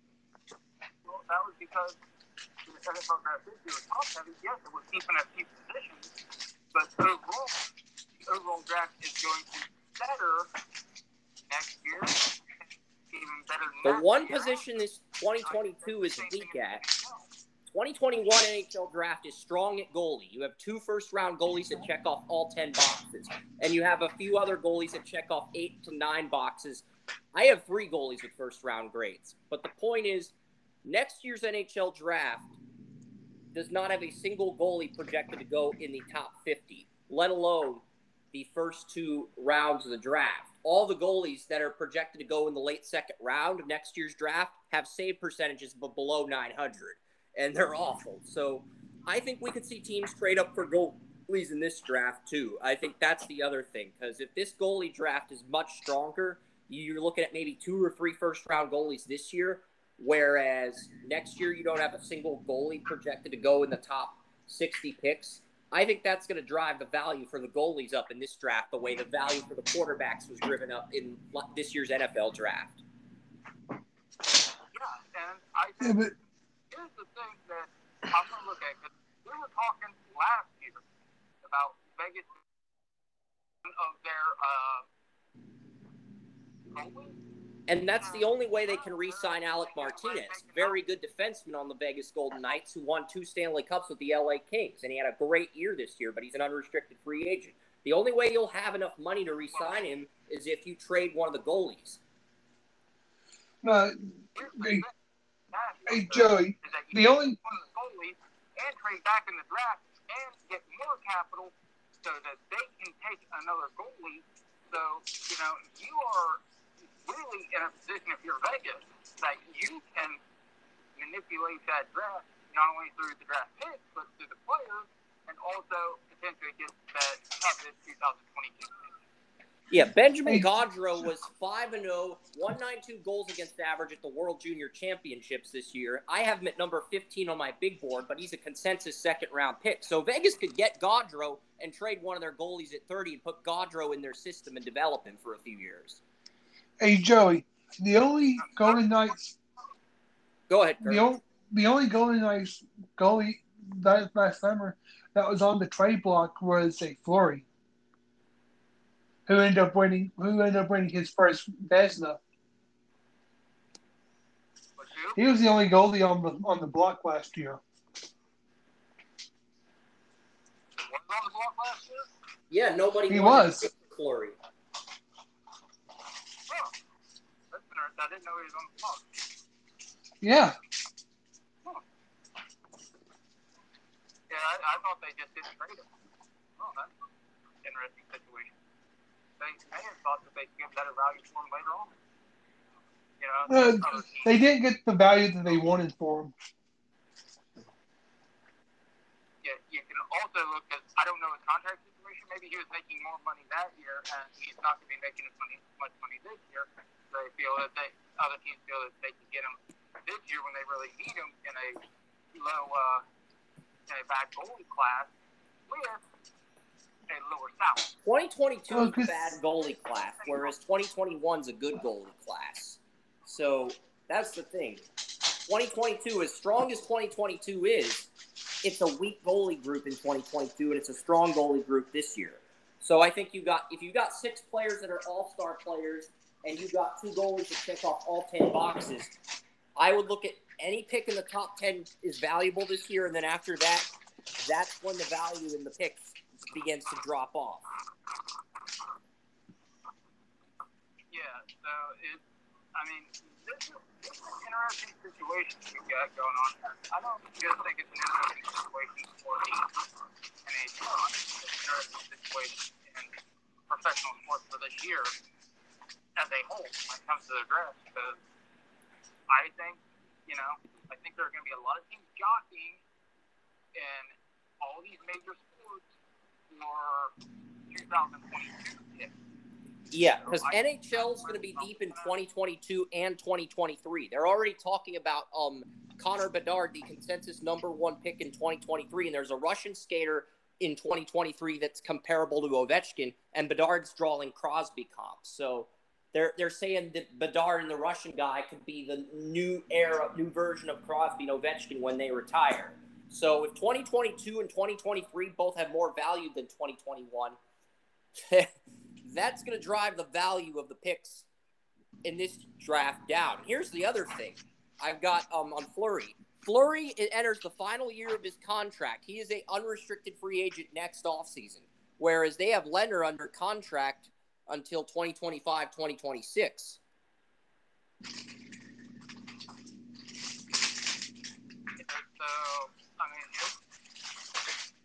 S4: Well, that was because the NFL draft this year was top heavy. Yes, it was deep in a few positions, but overall, the overall draft is going to be better next year. Even better than
S1: The one
S4: year.
S1: position this 2022 is weak
S4: in
S1: at.
S4: The NFL.
S1: 2021 NHL draft is strong at goalie. You have two first round goalies that check off all 10 boxes, and you have a few other goalies that check off eight to nine boxes. I have three goalies with first round grades. But the point is, next year's NHL draft does not have a single goalie projected to go in the top 50, let alone the first two rounds of the draft. All the goalies that are projected to go in the late second round of next year's draft have save percentages but below 900 and they're awful. So I think we could see teams trade up for goalies in this draft too. I think that's the other thing because if this goalie draft is much stronger, you're looking at maybe two or three first round goalies this year, whereas next year you don't have a single goalie projected to go in the top 60 picks. I think that's going to drive the value for the goalies up in this draft the way the value for the quarterbacks was driven up in this year's NFL draft.
S4: Yeah, and I
S2: Yeah,
S4: think
S2: but
S4: here's the thing that I'm going to look at. 'cause we were talking last year about Vegas of their uh.
S1: And that's the only way they can re-sign Alec Martinez, very good defenseman on the Vegas Golden Knights, who won two Stanley Cups with the LA Kings, and he had a great year this year. But he's an unrestricted free agent. The only way you'll have enough money to re-sign him is if you trade one of the goalies.
S2: no,
S4: Here's the
S2: Hey, Joey, the only
S4: and trade back in the draft and get more capital so that they can take another goalie. So, you know, you are really in a position if you're Vegas that you can manipulate that draft not only through the draft picks but through the players and also potentially get that coveted 2022 pick.
S1: Yeah, Benjamin. Gaudreau was 5 and 0, 192 goals against average at the World Junior Championships this year. I have him at number 15 on my big board, but he's a consensus second round pick. So Vegas could get Gaudreau and trade one of their goalies at 30 and put Gaudreau in their system and develop him for a few years.
S2: hey Joey, the only Golden Knights,
S1: Go ahead, Kerm.
S2: the only the only Golden Knights goalie that last summer that was on the trade block was a Fleury, who ended up winning who ended up winning his first
S4: Vezina.
S2: He was the only goalie on the on the block last year.
S4: was on the block last year?
S1: Yeah, nobody
S2: He was.
S1: to pick
S4: Oh. I didn't know he was on the block.
S2: Yeah,
S4: Yeah, I, I thought they just didn't trade him. Oh, that's an interesting situation. They may have thought that they could get better value for him later on. You know,
S2: Uh, they didn't get the value that they wanted for him.
S4: yeah, you can also look at, I don't know his contract situation. Maybe he was making more money that year, and he's not going to be making as money, much money this year. They feel that they, other teams feel that they can get him this year when they really need him in a low, uh, in a bad goalie class with lower salary.
S1: 2022
S2: Well,
S1: is a bad goalie class, whereas 2021 is a good goalie class. So that's the thing. 2022, as strong as 2022 is, it's a weak goalie group in 2022, and it's a strong goalie group this year. So I think you got if you got six players that are all star players, and you got two goalies that check off all 10 boxes, I would look at any pick in the top 10 is valuable this year, and then after that, that's when the value in the picks begins to drop off.
S4: Yeah, so it, I mean, this is, this is an interesting situation we've got going on. I don't just think it's an interesting situation for the NHL. I think it's an interesting situation in professional sports for this year as a whole when it comes to the draft because I think, you know, I think there are going to be a lot of teams jockeying in all these major sports for 2022 picks.
S1: Yeah, because NHL is going to be deep in 2022 and 2023. They're already talking about um Connor Bedard, the consensus number one pick in 2023, and there's a Russian skater in 2023 that's comparable to Ovechkin, and Bedard's drawing Crosby comps. So they're they're saying that Bedard and the Russian guy could be the new era, new version of Crosby and Ovechkin when they retire. So if 2022 and 2023 both have more value than 2021. that's going to drive the value of the picks in this draft down. Here's the other thing I've got um, on Fleury. Fleury enters the final year of his contract. He is a unrestricted free agent next offseason, whereas they have Lehner under contract until 2025, 2026.
S4: So, I mean, it's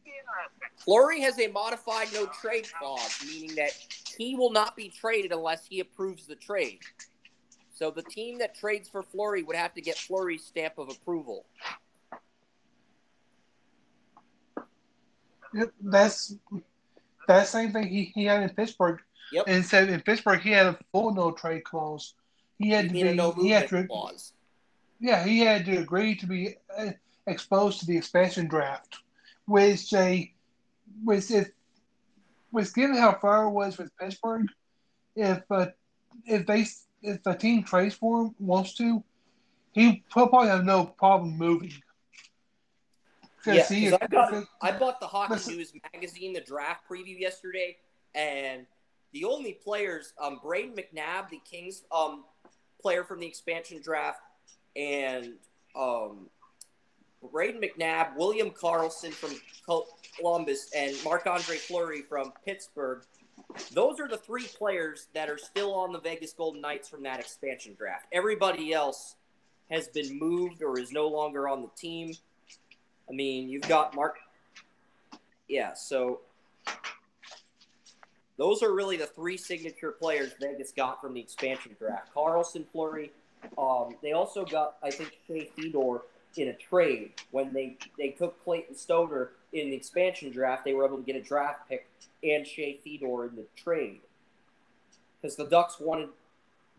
S4: interesting.
S1: Fleury has a modified no trade clause, meaning that he will not be traded unless he approves the trade. So the team that trades for Fleury would have to get Fleury's stamp of approval.
S2: That's that same thing he, he had in Pittsburgh.
S1: Yep.
S2: And so in Pittsburgh he had a full no trade clause. He had to
S1: You mean a no
S2: be, he had to,
S1: clause.
S2: yeah, he had to agree to be uh, exposed to the expansion draft, which a which if was given how far it was with Pittsburgh, if uh, if they if a team trades for him wants to, he probably have no problem moving.
S1: Yeah,
S2: he
S1: I got I bought the Hockey
S2: Listen-
S1: News magazine, the draft preview yesterday, and the only players, um, Brayden McNabb, the Kings um player from the expansion draft, and um, Brayden McNabb, William Karlsson from Columbus, and Marc Andre Fleury from Pittsburgh. Those are the three players that are still on the Vegas Golden Knights from that expansion draft. Everybody else has been moved or is no longer on the team. I mean, you've got Mark. Yeah, so those are really the three signature players Vegas got from the expansion draft: Karlsson, Fleury. Um, they also got, I think, Shea Theodore in a trade when they they took Clayton Stoner in the expansion draft. They were able to get a draft pick and Shea Theodore in the trade because the Ducks wanted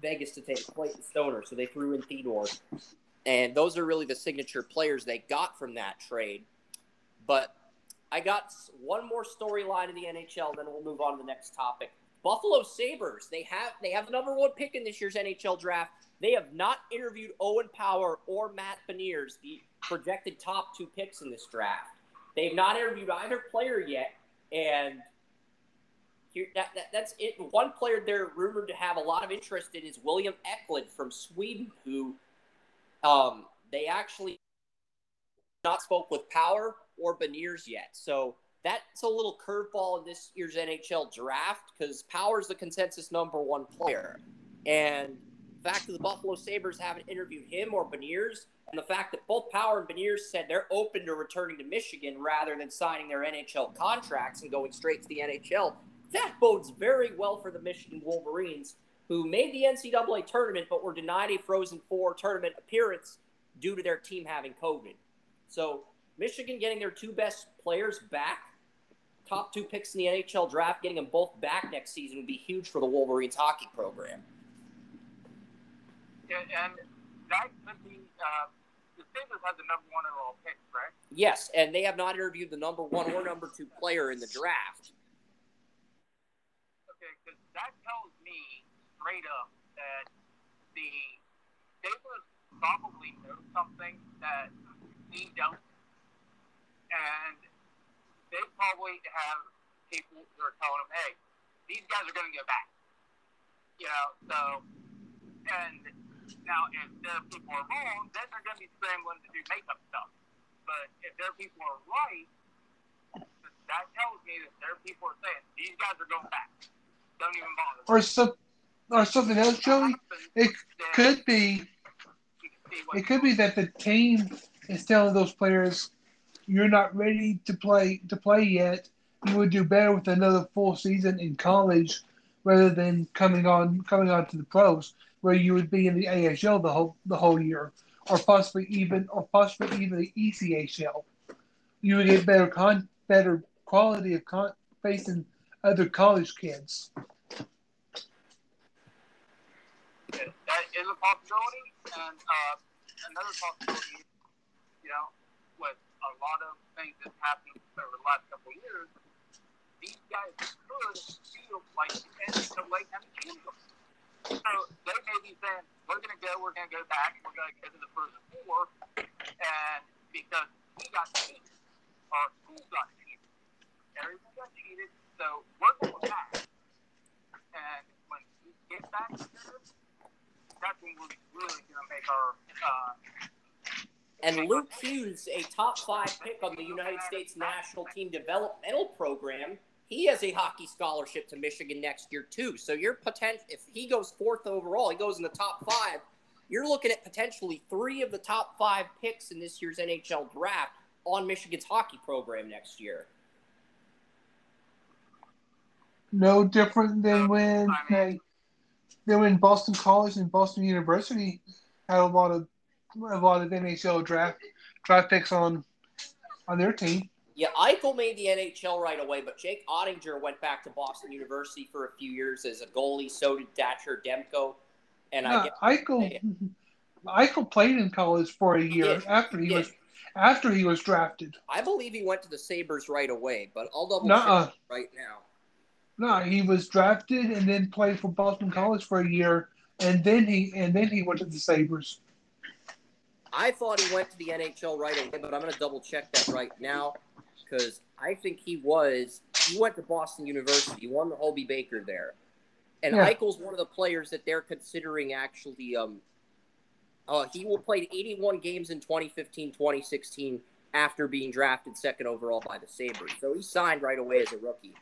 S1: Vegas to take Clayton Stoner, so they threw in Theodore. And those are really the signature players they got from that trade. But I got one more storyline in the NHL, then we'll move on to the next topic. Buffalo Sabres, they have they have the number one pick in this year's NHL draft. They have not interviewed Owen Power or Matt Beniers, the projected top two picks in this draft. They've not interviewed either player yet, and here, that, that, that's it. One player they're rumored to have a lot of interest in is William Eklund from Sweden, who um, they actually not spoke with Power or Beniers yet. So that's a little curveball in this year's NHL draft because Power's the consensus number one player. And the fact that the Buffalo Sabres haven't interviewed him or Beniers, and the fact that both Power and Beniers said they're open to returning to Michigan rather than signing their NHL contracts and going straight to the NHL, that bodes very well for the Michigan Wolverines, who made the NCAA tournament but were denied a Frozen Four tournament appearance due to their team having COVID. So Michigan getting their two best players back, top two picks in the NHL draft, getting them both back next season would be huge for the Wolverines hockey program.
S4: And that could be. Uh, the Sabres had the number one overall pick, right?
S1: Yes, and they have not interviewed the number one or number two player in the draft.
S4: Okay, because that tells me straight up that the Sabres probably know something that we don't, and they probably have people who are telling them, "Hey, these guys are going to go back." You know, so and now if their people are wrong, then they're going to be scrambling to do makeup stuff. But if their people are right, that tells me that their people are saying these guys are going back. Don't even bother.
S2: Or some, or something else, Joey. It could be. It could be that the team is telling those players, "You're not ready to play to play yet. You would do better with another full season in college, rather than coming on coming on to the pros, where you would be in the AHL the whole the whole year, or possibly even or possibly even the ECHL. You would get better con better quality of con facing other college kids.
S4: That is a possibility, and uh, another possibility, you know, with a lot of things that's happened over the last couple of years, these guys could feel like NCAA kind of. So they may be saying, we're going to go, we're going to go back, we're going to go to the first four, and because we got cheated, our school got cheated, everyone got cheated, so we're going back. And when we get back here, that's when we're really going to make our. Uh,
S1: And Luke Hughes, a top five pick on the United States national team developmental program, he has a hockey scholarship to Michigan next year too. So your potential, if he goes fourth overall, he goes in the top five. You're looking at potentially three of the top five picks in this year's NHL draft on Michigan's hockey program next year.
S2: No different than um, when they, than when Boston College and Boston University had a lot of a lot of NHL draft draft picks on on their team.
S1: Yeah, Eichel made the NHL right away, but Jake Oettinger went back to Boston University for a few years as a goalie. So did Thatcher Demko, and
S2: No,
S1: I
S2: Eichel Eichel played in college for a year
S1: did.
S2: after he
S1: He
S2: was after he was drafted.
S1: I believe he went to the Sabres right away. But I'll double
S2: Nuh-uh.
S1: check right now.
S2: No, he was drafted and then played for Boston College for a year, and then he and then he went to the Sabres.
S1: I thought he went to the NHL right away, but I'm going to double check that right now because I think he was. He went to Boston University. He won the Hobey Baker there, and
S2: Yeah.
S1: Eichel's one of the players that they're considering actually. Um, uh, he will played 81 games in 2015, 2016 after being drafted second overall by the Sabres. So he signed right away as a rookie.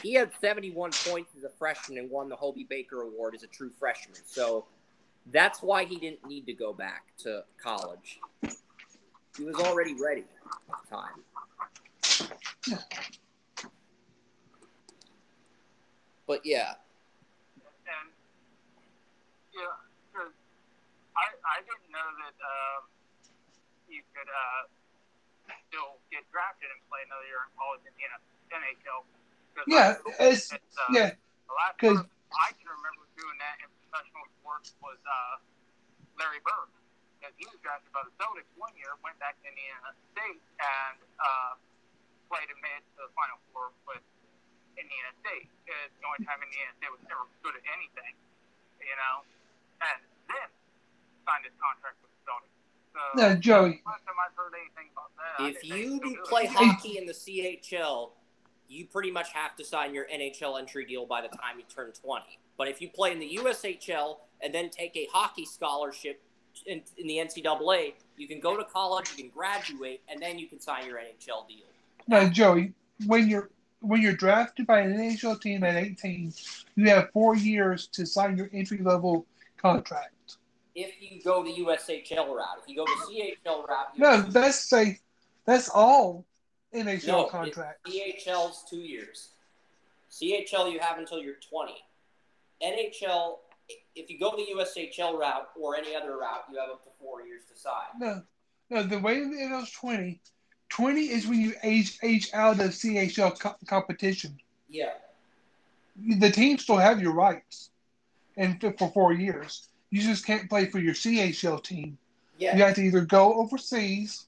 S1: He had 71 points as a freshman and won the Hobey Baker Award as a true freshman. So that's why he didn't need to go back to college. He was already ready at the time. But yeah,
S4: and yeah, because I I didn't know that um, you could uh, still get drafted and play another year in college in the NHL. 'Cause
S2: Yeah,
S4: I-
S2: it's
S4: uh,
S2: yeah,
S4: The last
S2: 'cause-
S4: person I can remember doing that in professional sports was uh, Larry Bird. Because he was drafted by the Celtics one year, went back to Indiana State, and uh, played and made it to the Final Four with Indiana State. It's the only time Indiana State was ever good at anything, you know. And then signed his contract with the Celtics. So,
S2: no, Joey.
S4: last time I've heard anything about that,
S1: if you
S4: he
S1: do
S4: still do
S1: play
S4: it.
S1: hockey in the CHL, you pretty much have to sign your NHL entry deal by the time you turn 20. But if you play in the USHL and then take a hockey scholarship in, in the NCAA, you can go to college, you can graduate, and then you can sign your NHL deal.
S2: No, Joey. When you're when you're drafted by an NHL team at 18, you have four years to sign your entry level contract.
S1: If you go the USHL route, if you go the CHL route, you
S2: No, that's say that's all NHL
S1: No,
S2: contracts.
S1: CHL's two years. CHL you have until you're 20. NHL, if you go the USHL route or any other route, you have up to four years to sign.
S2: No, no. The way it was twenty, 20 is when you age age out of CHL co- competition.
S1: Yeah.
S2: The teams still have your rights, and for four years, you just can't play for your CHL team.
S1: Yeah.
S2: You have to either go overseas,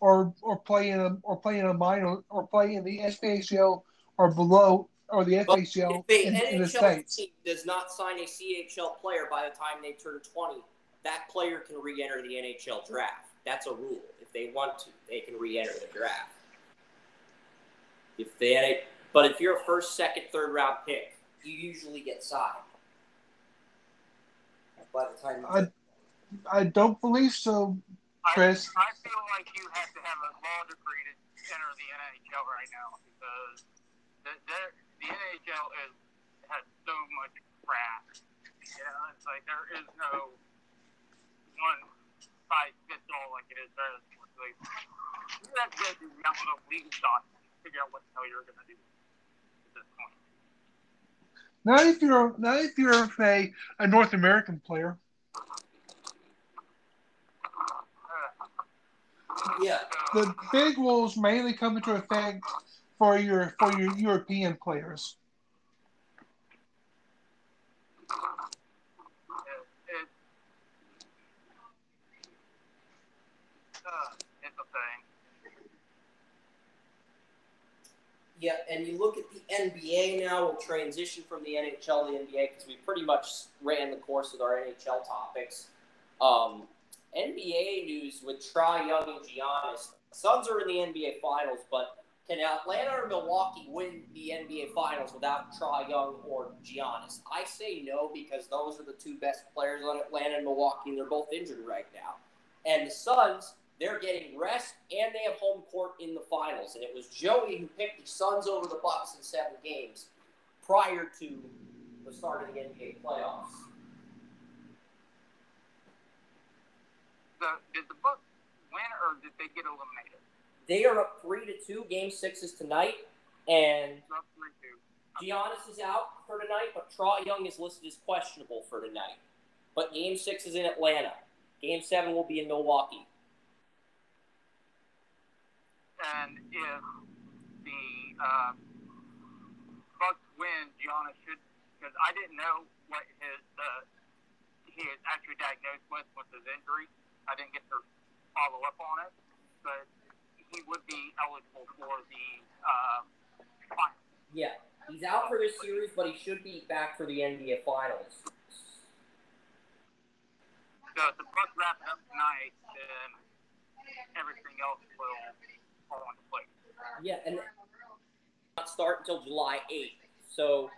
S2: or or play in a or play in a minor or play in the SPHL or below or the
S1: But
S2: FHL
S1: if the
S2: in, in the
S1: NHL
S2: states.
S1: team does not sign a CHL player by the time they turn 20, that player can re-enter the NHL draft. That's a rule. If they want to, they can re-enter the draft. If they, but if you're a first, second, third round pick, you usually get signed. By the time you
S2: I- I don't believe so, Chris.
S4: I, I feel like you have to have a law degree to enter the NHL right now because the, the, the NHL is has so much crap. You know, it's like there is no one size fits all like it is there. Like, you have to go through mountain of legal documents to figure out what the hell you're going to do at this point.
S2: Not if you're not if you're say a North American player.
S1: Uh, yeah,
S2: The big rules mainly come into effect for your for your European players.
S1: Yeah, and you look at the NBA now. We'll transition from the NHL to the NBA because we pretty much ran the course with our NHL topics. Um, NBA news with Trae Young and Giannis. Suns are in the NBA Finals, but can Atlanta or Milwaukee win the NBA Finals without Trae Young or Giannis? I say no because those are the two best players on Atlanta and Milwaukee, and they're both injured right now. And the Suns, they're getting rest and they have home court in the finals. And it was Joey who picked the Suns over the Bucks in seven games prior to the start of the NBA playoffs.
S4: So, did the Bucks win or did they get eliminated?
S1: They are up three to two. Game six is tonight, and. Giannis is out for tonight, but Trae Young is listed as questionable for tonight. But game six is in Atlanta. Game seven will be in Milwaukee.
S4: And if the uh, Bucks win, Giannis should because I didn't know what his uh, he is actually diagnosed with with his injury. I didn't get to follow up on it, but he would be eligible for the uh, final.
S1: Yeah, he's out for this series, but he should be back for the NBA Finals.
S4: So if the Bucks wrap it up tonight, then everything else will fall into place.
S1: Yeah, and not start until July 8th. So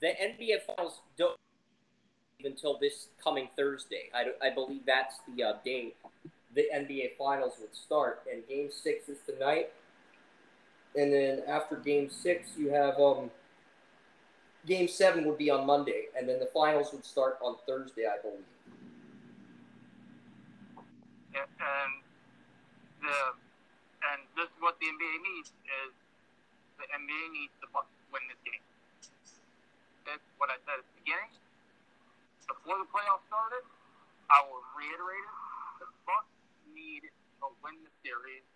S1: the NBA Finals don't until this coming Thursday. I, I believe that's the uh, date the NBA Finals would start. And Game Six is tonight. And then after Game Six, you have um. Game Seven would be on Monday, and then the finals would start on Thursday, I believe.
S4: Yeah, and the and this is what the NBA needs is the NBA needs the Bucks to win this game. That's what I said at the beginning. Before the playoffs started, I will reiterate it. The Bucks need to win the series.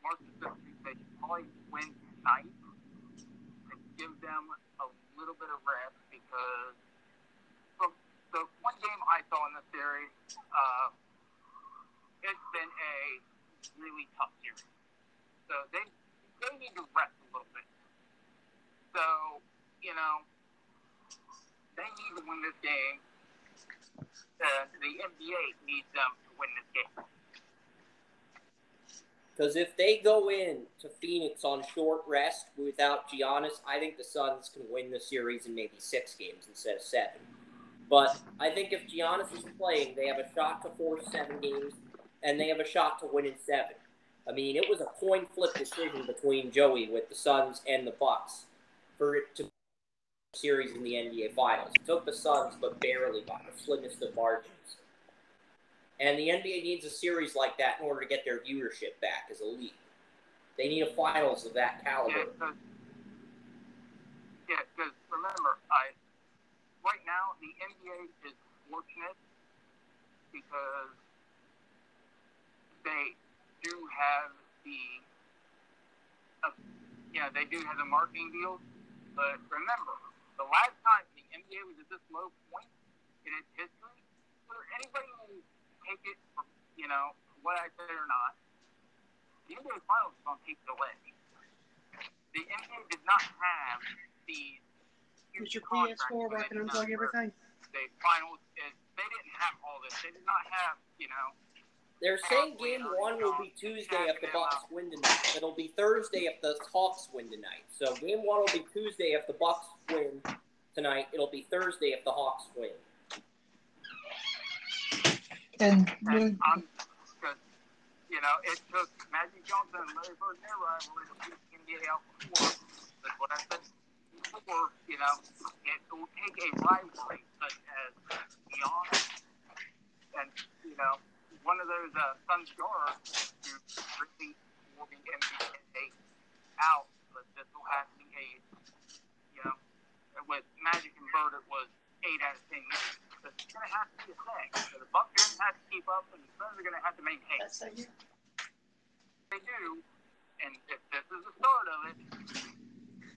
S4: More specifically, they should probably win tonight to give them a little bit of rest because from the one game I saw in the series, uh, it's been a really tough series. So they they need to rest a little bit. So, you know, they need to win this game. And the NBA needs them to win this game.
S1: Because if they go in to Phoenix on short rest without Giannis, I think the Suns can win the series in maybe six games instead of seven. But I think if Giannis is playing, they have a shot to force seven games, and they have a shot to win in seven. I mean, it was a coin flip decision between Joey with the Suns and the Bucks for it to series in the NBA Finals. It took the Suns, but barely by the slimmest of margins. And the NBA needs a series like that in order to get their viewership back as a league. They need a finals of that caliber.
S4: Yeah, because yeah, remember, I right now the NBA is fortunate because they do have the, uh, know, they do have the marketing deals, but remember, the last time the NBA was at this low point in its history, whether anybody will take it, for, you know, what I say or not, the NBA Finals is going to take delay. The NBA did not have the
S5: Is
S4: huge
S5: your
S4: contracts
S5: PS4
S4: when
S5: where I
S4: they
S5: can
S4: did
S5: unplug everything?
S4: The finals is they didn't have all this. They did not have, you know,
S1: They're saying game one will be Tuesday if the Bucks win tonight. It'll be Thursday if the Hawks win tonight. So game one will be Tuesday if the Bucks win tonight. It'll be Thursday if the Hawks win.
S2: And
S4: and I'm you know it took Magic Johnson and Larry Bird in their rivalry to beat the NBA out before. That's what I said before. You know, it will take a rivalry such as Giannis and you know one of those uh, Suns guards who really will be NBA out, but this will have to be a you know with Magic and Bird it was eight out of ten years. But it's gonna have to be a thing. So the Bucks are gonna have to keep up, and the Suns are gonna have to maintain. They do, and if this is the start of it,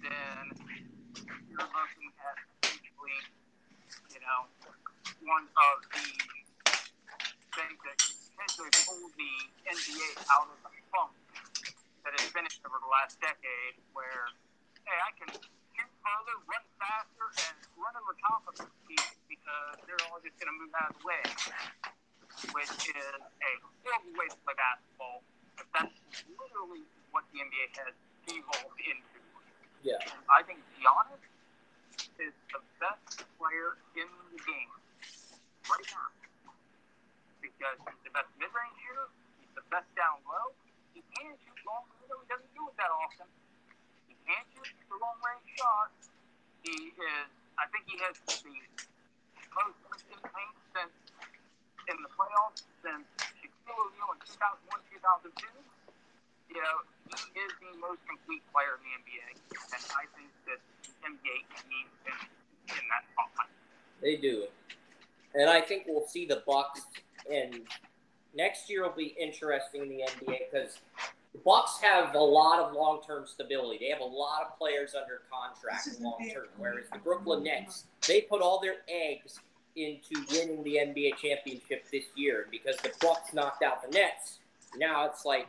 S4: then you're looking at potentially, you know, one of the things that potentially pull the NBA out of the funk that has been over the last decade, where hey, I can shoot further, run faster, and run over top of these people because they're all just going to move out of the way, which is a horrible way to play basketball. But that's literally what the NBA has evolved into.
S1: Yeah.
S4: I think Giannis is the best player in the game right now because he's the best mid-range shooter. He's the best down low. He can shoot long. He doesn't do it that often. He can shoot the long-range shot. He is. I think he has the most paint since in the playoffs since Shaquille O'Neal in 2001, 2002. You know, he is the most complete player in the NBA, and I think that the NBA needs him in that spotlight.
S1: They do. And I think we'll see the Bucks and next year will be interesting in the NBA because Bucks have a lot of long-term stability. They have a lot of players under contract long-term, whereas the Brooklyn Nets they put all their eggs into winning the NBA championship this year. Because the Bucks knocked out the Nets, now it's like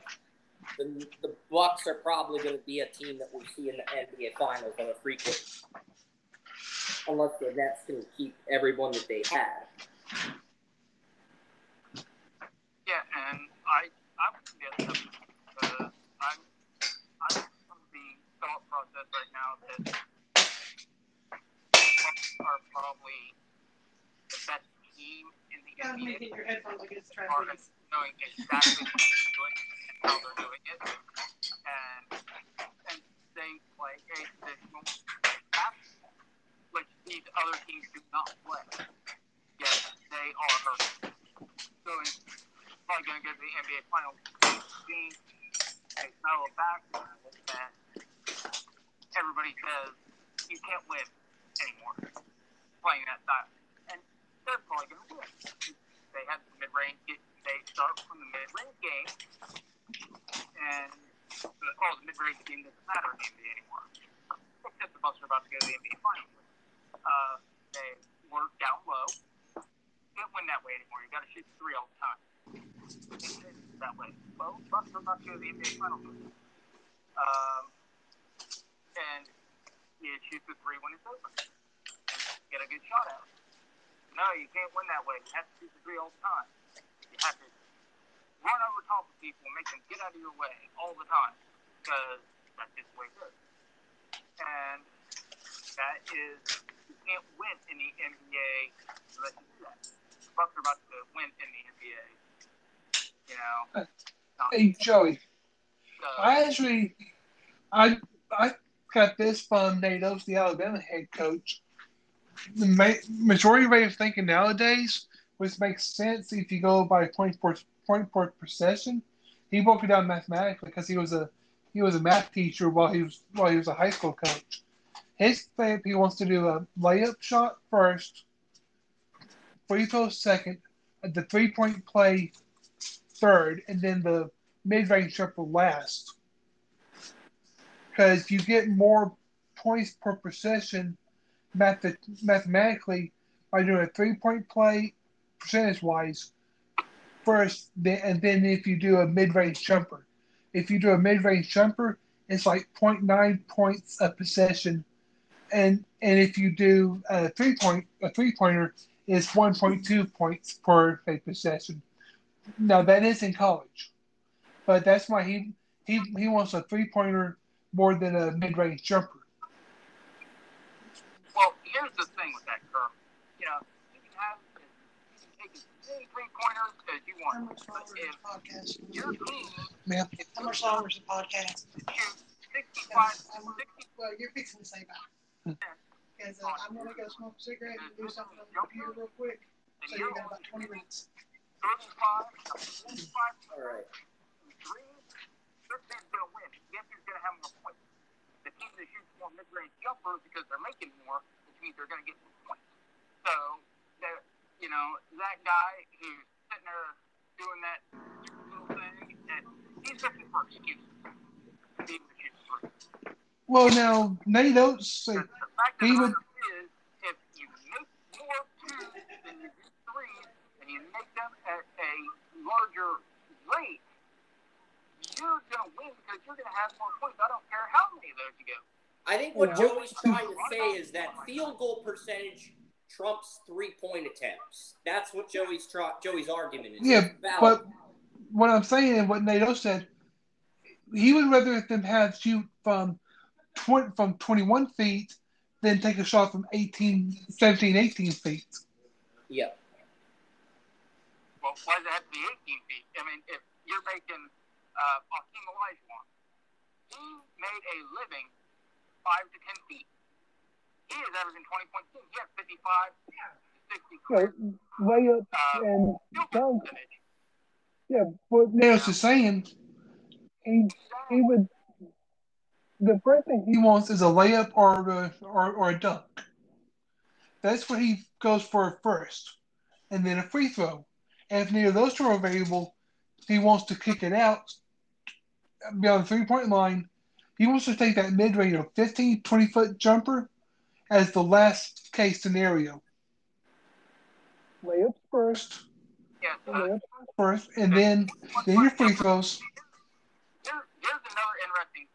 S1: the the Bucks are probably going to be a team that we see in the NBA Finals on a frequent, unless the Nets can keep everyone that they have.
S4: Yeah, and I I would be upset because I'm I'm of the process right now that are probably the best team in the
S5: Gotta
S4: NBA.
S5: it your headphones like it's
S4: knowing exactly what they're doing and how they're doing it, and and they play a traditional basketball, which these other teams do not play. Yet they are going probably going to get to the NBA Finals. Being a of basketball that everybody says you can't win anymore playing that style, and they're probably going to win they have the mid-range. They start from the mid-range game, and the, oh, the mid-range game doesn't matter in the NBA anymore. Except the Bucks are about to go to the NBA Finals. Uh, they work down low. Can't win that way anymore. You got to shoot three all the time. That way. Well, Bucks are about to go to the NBA Finals. Um, and you shoot the three when it's open. Get a good shot out. No, you can't win that way. You have to shoot the three all the time. You have to run over top of people and make them get out of your way all the time because that's just the way it. And that is, you can't win in the NBA unless you do that. The Bucks are about to win in the NBA. You know?
S2: hey Joey,
S4: So,
S2: I actually, I I got this from Oats, the Alabama head coach. The ma- majority way of thinking nowadays, which makes sense if you go by point per point per possession. He broke it down mathematically because he was a he was a math teacher while he was while he was a high school coach. His thing, he wants to do a layup shot first, free throw second, the three point play third, and then the mid-range jumper last because you get more points per possession math- mathematically by doing a three-point play percentage-wise first, then, and then if you do a mid-range jumper. If you do a mid-range jumper, it's like 0.9 points a possession, and and if you do a three-point a three-pointer, it's 1.2 points per possession. Now that is in college, but that's why he he he wants a three-pointer more than a mid-range jumper.
S4: Well, here's the thing with that, Kerm. You know, you can have you can take as many three pointers as you
S5: How
S4: want.
S5: much
S4: But
S5: longer is
S4: if
S5: the podcast?
S4: your team
S2: Ma'am,
S4: if
S5: How much longer is the podcast?
S4: shoots 65, 60
S5: Well, you're fixing to say that. Because uh, I'm going to go smoke a cigarette and do something on the computer real quick. So
S4: you're
S5: you got about 20 minutes.
S4: 35, 45
S1: All right.
S4: threes, their team's going to win. Yes, who's going to have more points? The team that shoots more mid-range jumpers because they're making more, which means they're going to get more points. So, that, you know, that guy who's sitting there doing that little thing, and he's looking for excuses to be able to shoot three.
S2: well now Nate Oats say
S4: The fact of
S2: He would-
S4: matter is, if you make more twos than you do threes, and you make them at a larger rate, you're going to win because you're going to have more points. I don't care how many of those you go.
S1: I think what
S2: Well,
S1: Joey's trying to say is that field goal percentage trumps three point attempts. That's what Joey's try- Joey's argument is.
S2: Yeah, but what I'm saying and what Nate Oats said, he would rather them have shoot from 20, from 21 feet than take a shot from 18, 17, 18 feet.
S1: yeah,
S4: Well, why does it have to be 18 feet? I mean, if you're making uh, Akeem Olajuwon, he made a living 5 to 10 feet. He is averaging 20.2. He has 55, 60 career
S2: layup
S4: uh,
S2: and
S4: field
S2: dunk.
S4: goal percentage.
S2: Yeah, what Nails is saying, he he would. The first thing he wants is a layup or a, or, or a dunk. That's what he goes for first, and then a free throw. And if neither of those two are available, he wants to kick it out beyond the three point line. He wants to take that mid range, 15, 20 foot jumper as the last case scenario. Layups first,
S4: Yeah, so
S2: layups first, and then then your free throws.
S4: Here, here's another interesting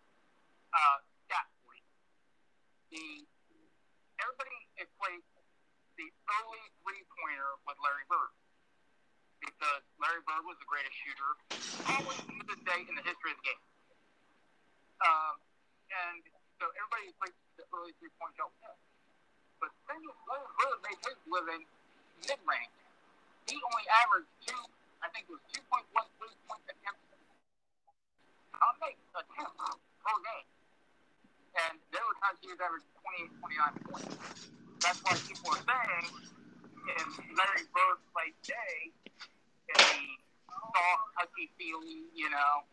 S4: uh, stat for you. The everybody equates the early three pointer with Larry Bird because Larry Bird was the greatest shooter always to this day in the history of the game. Um, and so everybody equates the early three point shot. But the thing is, made his living mid range. He only averaged two, I think it was 2.13 points attempts I'll make attempts per game. And there were times he was averaging 28, 29 points. That's why people are saying if Larry Bird played today the soft, touchy feely, you know,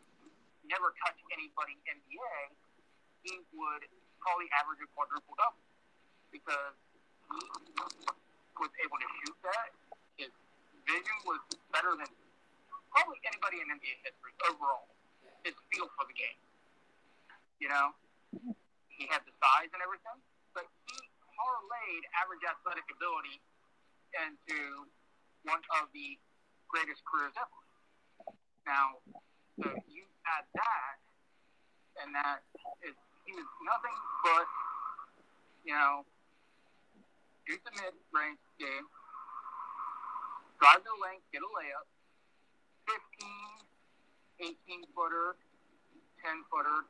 S4: never touch anybody NBA, he would probably average a quadruple double because he was able to shoot that. His vision was better than probably anybody in NBA history overall his feel for the game. You know, he had the size and everything, but he parlayed average athletic ability into one of the greatest careers ever. Now, so you add that, and that is he was nothing but, you know, shoot the mid range game, drive the lane, get a layup, 15, 18 footer, 10 footer.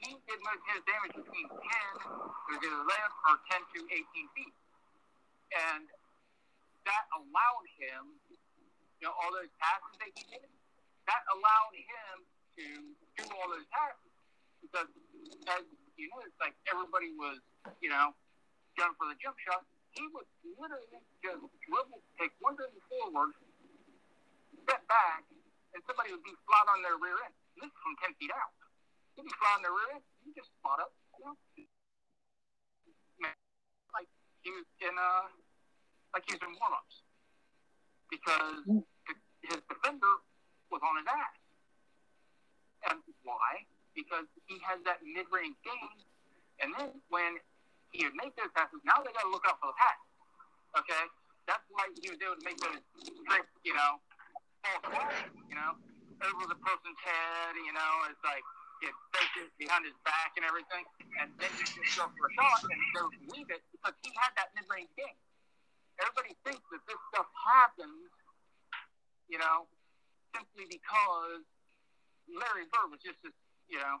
S4: He did most of his damage between 10 to the layup or 10 to 18 feet. And that allowed him, you know, all those passes that he did, that allowed him to do all those passes. Because, as you know, it's like everybody was, you know, going for the jump shot. He would literally just dribble, take one dribble forward, step back, and somebody would be flat on their rear end. This is from 10 feet out. He'd be flat on their rear end. You just spot up. You know? Like he was in, uh, like he was in warm ups. Because his defender was on his ass. And why? Because he has that mid-range game. And then when he would make those passes, now they got to look out for the pass. Okay? That's why he was able to make those trick, you know, false you know, over the person's head, you know, it's like it faces behind his back and everything. And then you just go for a shot and don't believe it because he had that mid-range game. Everybody thinks that this stuff happens, you know, simply because Larry Bird was just this, you know,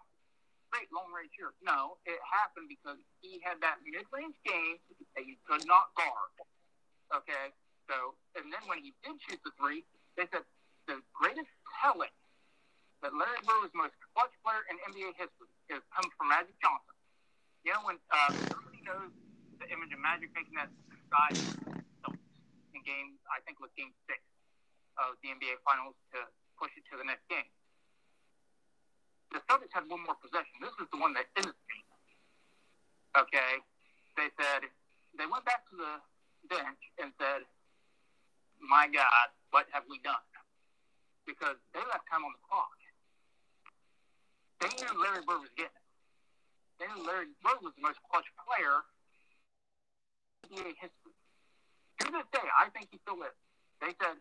S4: great long range shooter. No, it happened because he had that mid range game that you could not guard. Okay, so and then when he did shoot the three, they said the greatest telling that Larry Bird was the most clutch player in NBA history is comes from Magic Johnson. You know when uh, everybody knows the image of Magic making that side in game, I think it was game six of the NBA Finals to push it to the next game. The Celtics had one more possession. This is the one that ended the game. Okay, they said they went back to the bench and said, "My God, what have we done?" Because they left time on the clock. They knew Larry Bird was getting it. They knew Larry Bird was the most clutch player in NBA history. To this day, I think he still is. They said,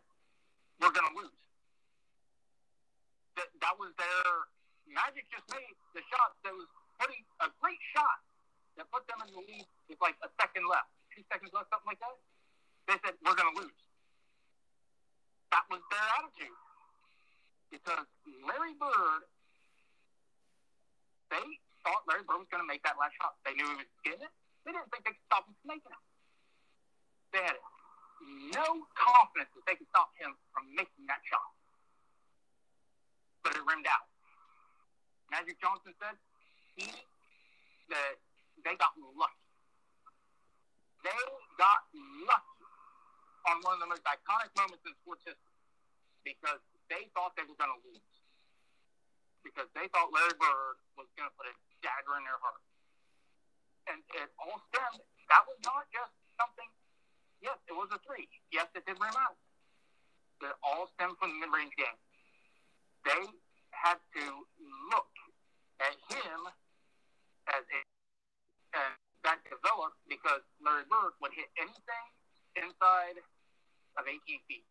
S4: we're going to lose. That, that was their Magic just made the shot that was putting a great shot that put them in the lead with like a second left, two seconds left, something like that. They said, we're going to lose. That was their attitude. Because Larry Bird, they thought Larry Bird was going to make that last shot. They knew he was getting it. They didn't think they could stop him from making it. They had no confidence that they could stop him from making that shot. But it rimmed out. Magic Johnson said he that they got lucky. They got lucky on one of the most iconic moments in sports history because they thought they were going to lose. Because they thought Larry Bird was going to put a dagger in their heart. And it all stemmed, that was not just something, yes, it was a three. Yes, it did rim out. It all stemmed from the mid range game. They had to look at him as a and that developed because Larry Bird would hit anything inside of 18 feet.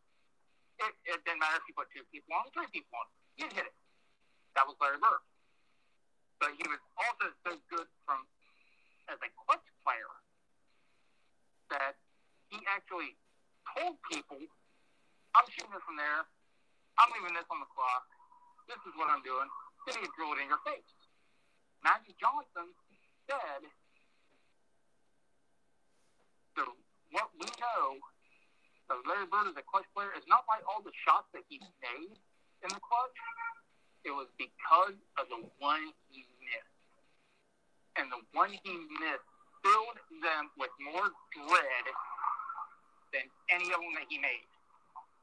S4: It, it didn't matter if you put two people on, three people on, he'd hit it. That was Larry Bird. But he was also so good from as a clutch player that he actually told people, "I'm shooting this from there. I'm leaving this on the clock. This is what I'm doing." Then he drill it in your face. Magic Johnson said, so what we know of Larry Bird as a clutch player is not by all the shots that he made in the clutch. It was because of the one he missed. And the one he missed filled them with more dread than any of them that he made.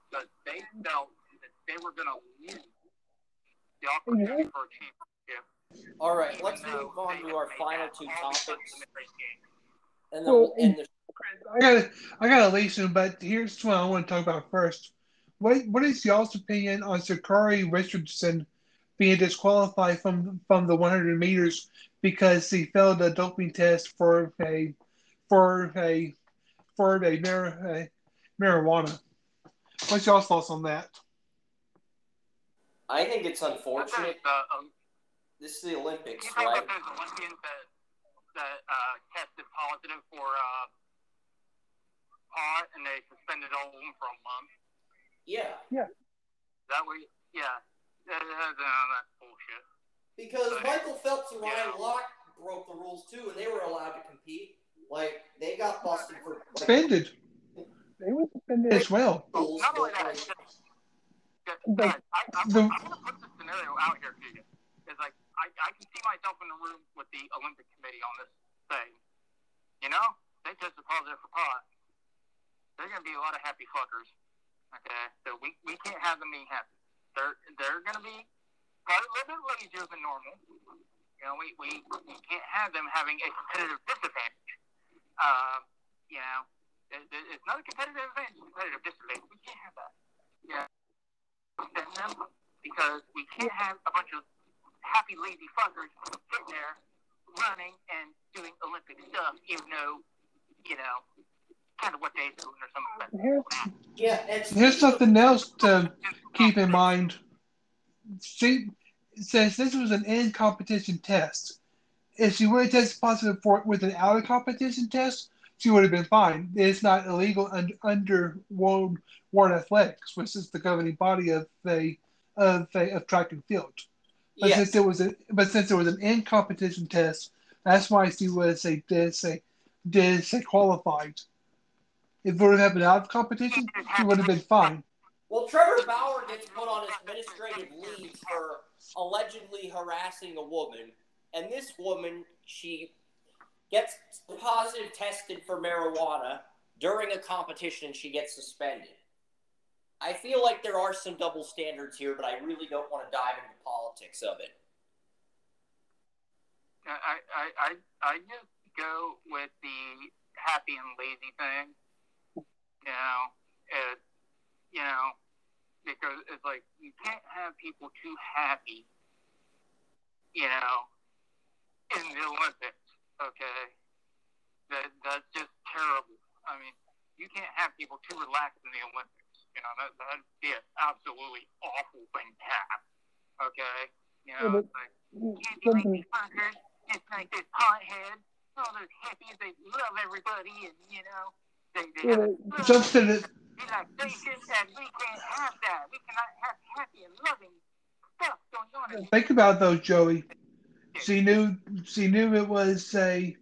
S4: Because they felt that they were going to lose the opportunity for a championship.
S1: All right, let's move on to our final two topics, and then we'll end the.
S2: I got I got a lesion, but here's what I want to talk about first. What what is y'all's opinion on Sha'Carri Richardson being disqualified from from the 100 meters because he failed a doping test for a for a for a, mar, a marijuana? What's y'all's thoughts on that?
S1: I think it's unfortunate.
S4: Uh, um,
S1: This is the Olympics,
S4: you think
S1: right?
S4: that there's Olympians that, that uh, tested positive for uh, pot and they suspended all of them for a month?
S1: Yeah, Yeah.
S4: That way, yeah. That, that, uh, that's bullshit.
S1: because Michael Phelps and Ryan Lochte broke the rules too, and they were allowed to compete. Like they got busted for like,
S2: Suspended. They were suspended as well.
S4: Not only that,
S1: like,
S4: just,
S2: But
S4: I, I'm,
S2: the-
S4: I'm going to put this scenario out here to you. It's like, I, I can see myself in the room with the Olympic Committee on this thing. You know, they tested positive for pot. They're going to be a lot of happy fuckers. Okay, so we, we can't have them being happy. They're they're going to be probably a little bit lazier than normal. You know, we, we, we can't have them having a competitive disadvantage. Uh, you know, it, it, it's not a competitive advantage, it's a competitive disadvantage. We can't have that. Yeah. Send them because we can't have a bunch of happy lazy fuckers sitting there running and doing Olympic stuff, even though, you know, kind of what they do or something.
S2: Here's,
S1: Yeah, it's
S2: here's something else to keep in mind. See, since this was an in competition test, if she would have tested positive for it with an out of competition test, she would have been fine. It's not illegal under, under World World Athletics, which is the governing body of a of a of track and field. But
S1: yes.
S2: since it was a but since it was an in competition test, that's why she was a did say did say qualified. If it would have been out of competition, she would have been fine.
S1: Well, Trevor Bauer gets put on administrative leave for allegedly harassing a woman, and this woman she gets positive tested for marijuana during a competition. And she gets suspended. I feel like there are some double standards here, but I really don't want to dive into the politics of it.
S4: I, I, I, I just go with the happy and lazy thing. You know, it, you know, because it's like you can't have people too happy, you know, in the Olympics. Okay, that that's just terrible. I mean, you can't have people too relaxed in the Olympics. You know, that that'd be an absolutely awful thing to have. Okay, you know,
S2: Yeah,
S4: it's like can't be lazy fuckers. It's like this pothead. All those hippies, they love everybody, and you know, they they have a
S2: Something that
S4: relaxation, and we can't have that. We cannot have happy and loving stuff going on.
S2: think about though, Joey. She knew she knew it was a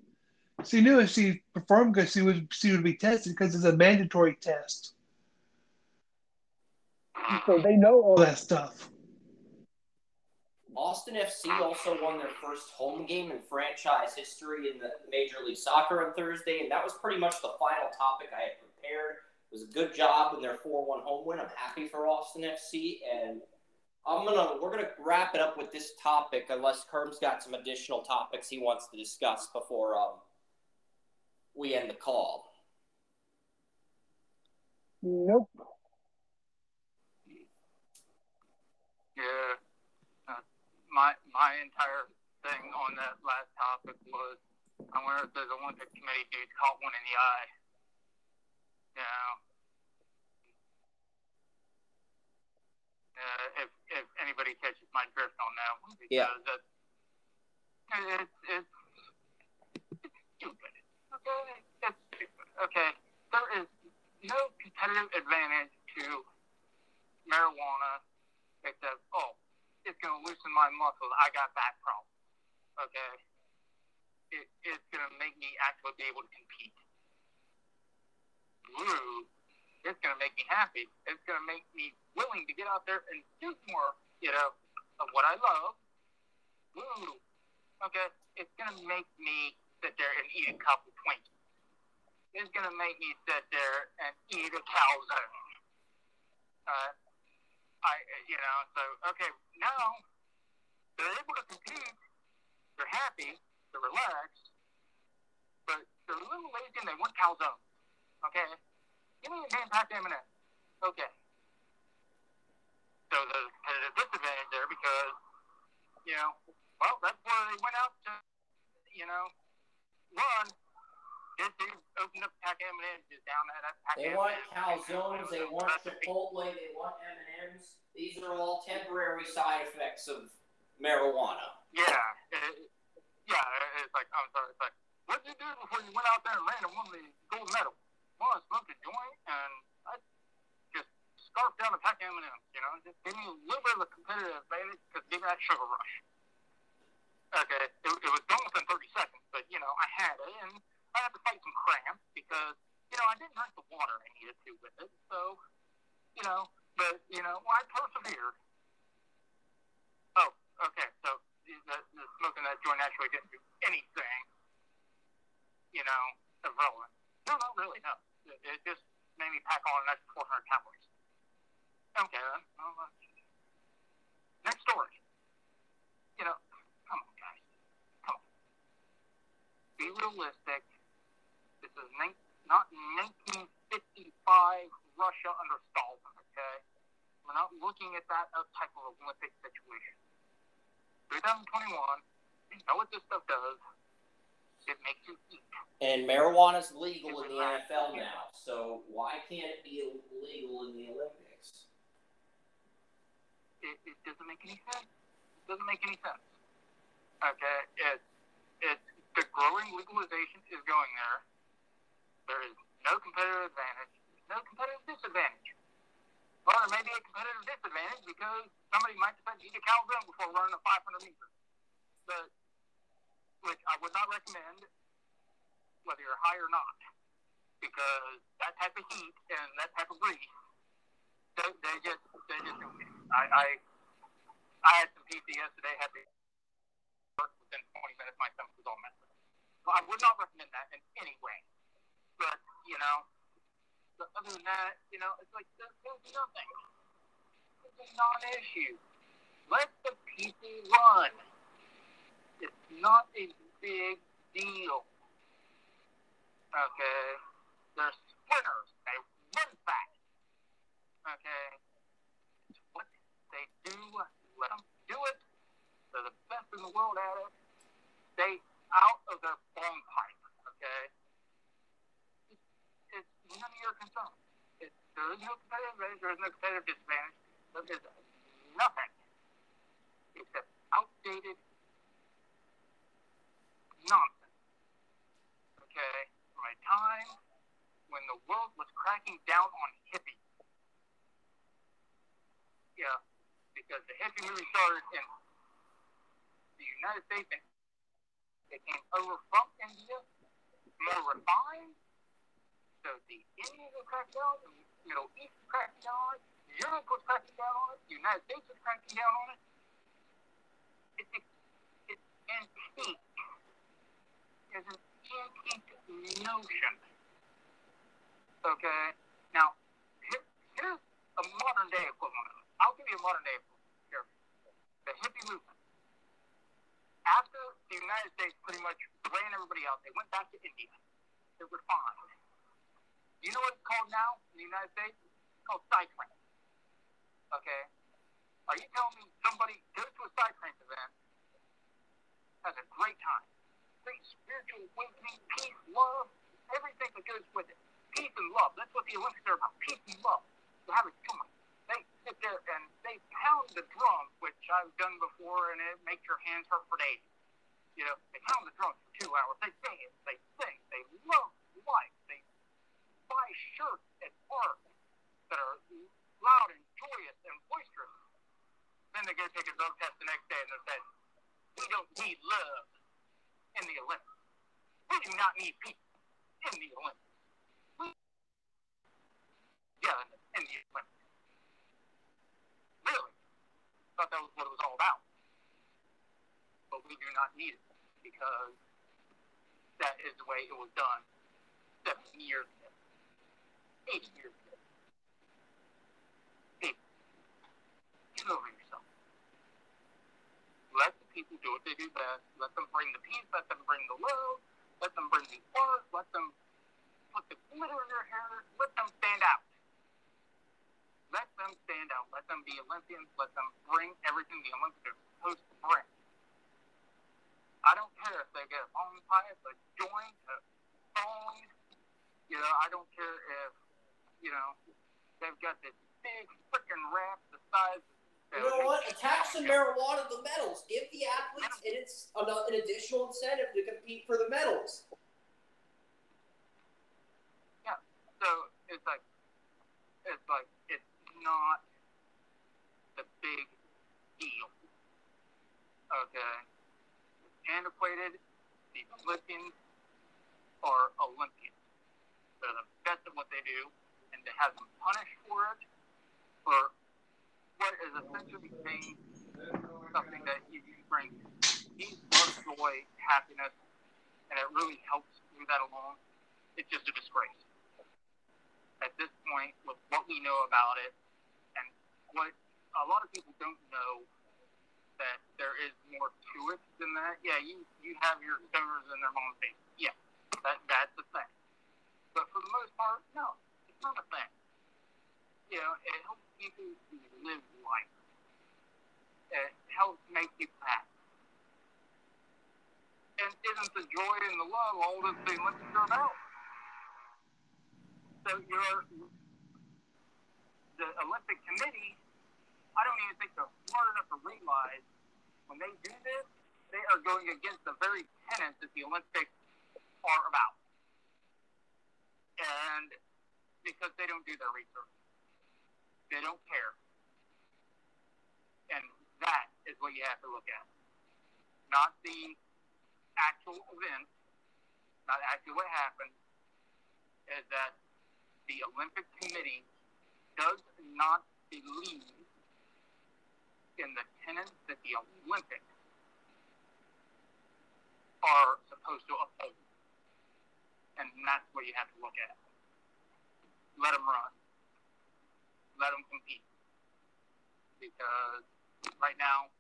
S2: she knew if she performed good, she would she would be tested because it's a mandatory test. So they know all that stuff.
S1: Austin FC also won their first home game in franchise history in the Major League Soccer on Thursday, and that was pretty much the final topic I had prepared. It was a good job in their 4-1 home win. I'm happy for Austin FC, and I'm gonna we're gonna wrap it up with this topic unless Kerm's got some additional topics he wants to discuss before um, we end the call.
S2: Nope.
S4: Yeah. Uh, my my entire thing on that last topic was I wonder if those Olympic committee dudes caught one in the eye. You know. Uh, if if anybody catches my drift on that one, because
S1: Yeah.
S4: that's it's it's it's stupid. Okay, it's stupid. Okay, there is no competitive advantage to marijuana except, oh, it's going to loosen my muscles. I got that problem. Okay? It, it's going to make me actually be able to compete. Blue, it's going to make me happy. It's going to make me willing to get out there and do more, you know, of what I love. Blue, okay? It's going to make me sit there and eat a couple Twinkies. It's going to make me sit there and eat a calzone. Uh, I, you know, so okay, now they're able to compete. They're happy. They're relaxed, but they're a little lazy and they want calzone. Okay, give me a damn packed M&M. Okay. So there's a disadvantage there because, you know, well, that's where they went out to, you know, run. This dude opened up pack M&M's just down that pack
S1: They want calzones, they want Chipotle, they want M&Ms. These are all temporary side effects of marijuana.
S4: Yeah, it, yeah. It's like I'm sorry. It's like what did you do before you went out there and ran and won the gold medal? Well, I smoked a joint and I just scarfed down a pack of M&Ms. You know, just give me a little bit of a competitive advantage because give me that sugar rush. Okay, it, it was gone within 30 seconds, but you know I had it and I had to fight some cramps because you know I didn't drink the water I needed to with it. So you know, but you know, I persevered. Oh, okay. So the, the smoking that joint actually didn't do anything, you know, of relevant. No, not really. No, it, just made me pack on an extra 400 calories. Okay, then. Uh, next story. You know, come on, guys. Come on. Be realistic. This is not 1955 Russia under Stalin, okay? We're not looking at that type of Olympic situation. 2021. You know what this stuff does. It makes you eat.
S1: And marijuana's legal in the NFL now, so why can't it be legal in the Olympics?
S4: It, it doesn't make any sense. It doesn't make any sense. Okay, it, it, the growing legalization is going there. There is no competitive advantage, no competitive disadvantage. Well, there may be a competitive disadvantage because somebody might decide to eat a calzone before running a 500 meters. But, which I would not recommend, whether you're high or not, because that type of heat and that type of grease, they, they just, they just don't. I, I, I had some pizza yesterday, had to work within 20 minutes, my stomach was all messed up. So I would not recommend that in any way. But, you know, but other than that, you know, it's like there, there's nothing. It's a non-issue. Let the people run. It's not a big deal. Okay? They're sprinters. They run fast. Okay? It's what they do. Let them do it. They're the best in the world at it. Stay out of their pipe. Okay? It's none of your concern. It, there is no competitive advantage. There is no competitive disadvantage. There is nothing except outdated nonsense. Okay? A time when the world was cracking down on hippies. Yeah, because the hippie movement started in the United States and it came over from India, more refined. So the Indians were cracking down, the Middle East was cracking down Europe was cracking down on it, the United States was cracking down on it. It's, it's antique. It's an antique notion. Okay? Now, here, here's a modern day equivalent. I'll give you a modern day. Here. The hippie movement. After the United States pretty much ran everybody out, they went back to India. It was fine. You know what it's called now in the United States? It's called Psytrance. Okay? Are you telling me somebody goes to a Psytrance event, has a great time, great spiritual awakening, peace, love, everything that goes with it. Peace and love. That's what the Olympics are about. Peace and love. They have a joy. They sit there and they pound the drum, which I've done before, and it makes your hands hurt for days. You know, they pound the drum for two hours. They dance, they sing, they love life. They buy shirts at art that are loud and joyous and boisterous. Then they go take a drug test the next day and they say, we don't need love in the Olympics. We do not need peace in the Olympics. We, yeah, in the Olympics. Really? Thought that was what it was all about. But we do not need it because that is the way it was done 70 years ago, 80 years ago. Hey, get over yourself. Let the people do what they do best. Let them bring the peace. Let them bring the love. Let them bring the art. Let them put the glitter in their hair. Let them stand out. Let them stand out. Let them be Olympians. Let them bring everything the Olympics are supposed to bring. I don't care if they get a phone pipe, a joint, a phone. You know, I don't care if, you know, they've got this big freaking wrap the size
S1: You know what? Attach some marijuana to the medals. Give the athletes and it's an, an additional incentive to compete for the medals.
S4: Yeah. So it's like, it's like, it's not the big deal. Okay. Antiquated. The Olympians are Olympians. They're the best at what they do, and to have them punished for it, for what is essentially being something that you you bring peace, love, joy, happiness, and it really helps move that along. It's just a disgrace. At this point, with what we know about it, and what a lot of people don't know that there is more to it than that. Yeah, you you have your stoners in their mom's face. Yeah, that that's the thing. But for the most part, no, it's not a thing. You know, it helps people live life. It helps make people happy. and isn't the joy and the love all that the Olympics are about? So you're the Olympic Committee. I don't even think they're smart enough to realize when they do this, they are going against the very tenets that the Olympics are about, and because they don't do their research, they don't care, and that is what you have to look at, not the actual event, not actually what happened, is that the Olympic Committee does not believe in the tenets that the Olympics are supposed to uphold. And that's what you have to look at. Let them run. Let them compete. Because right now,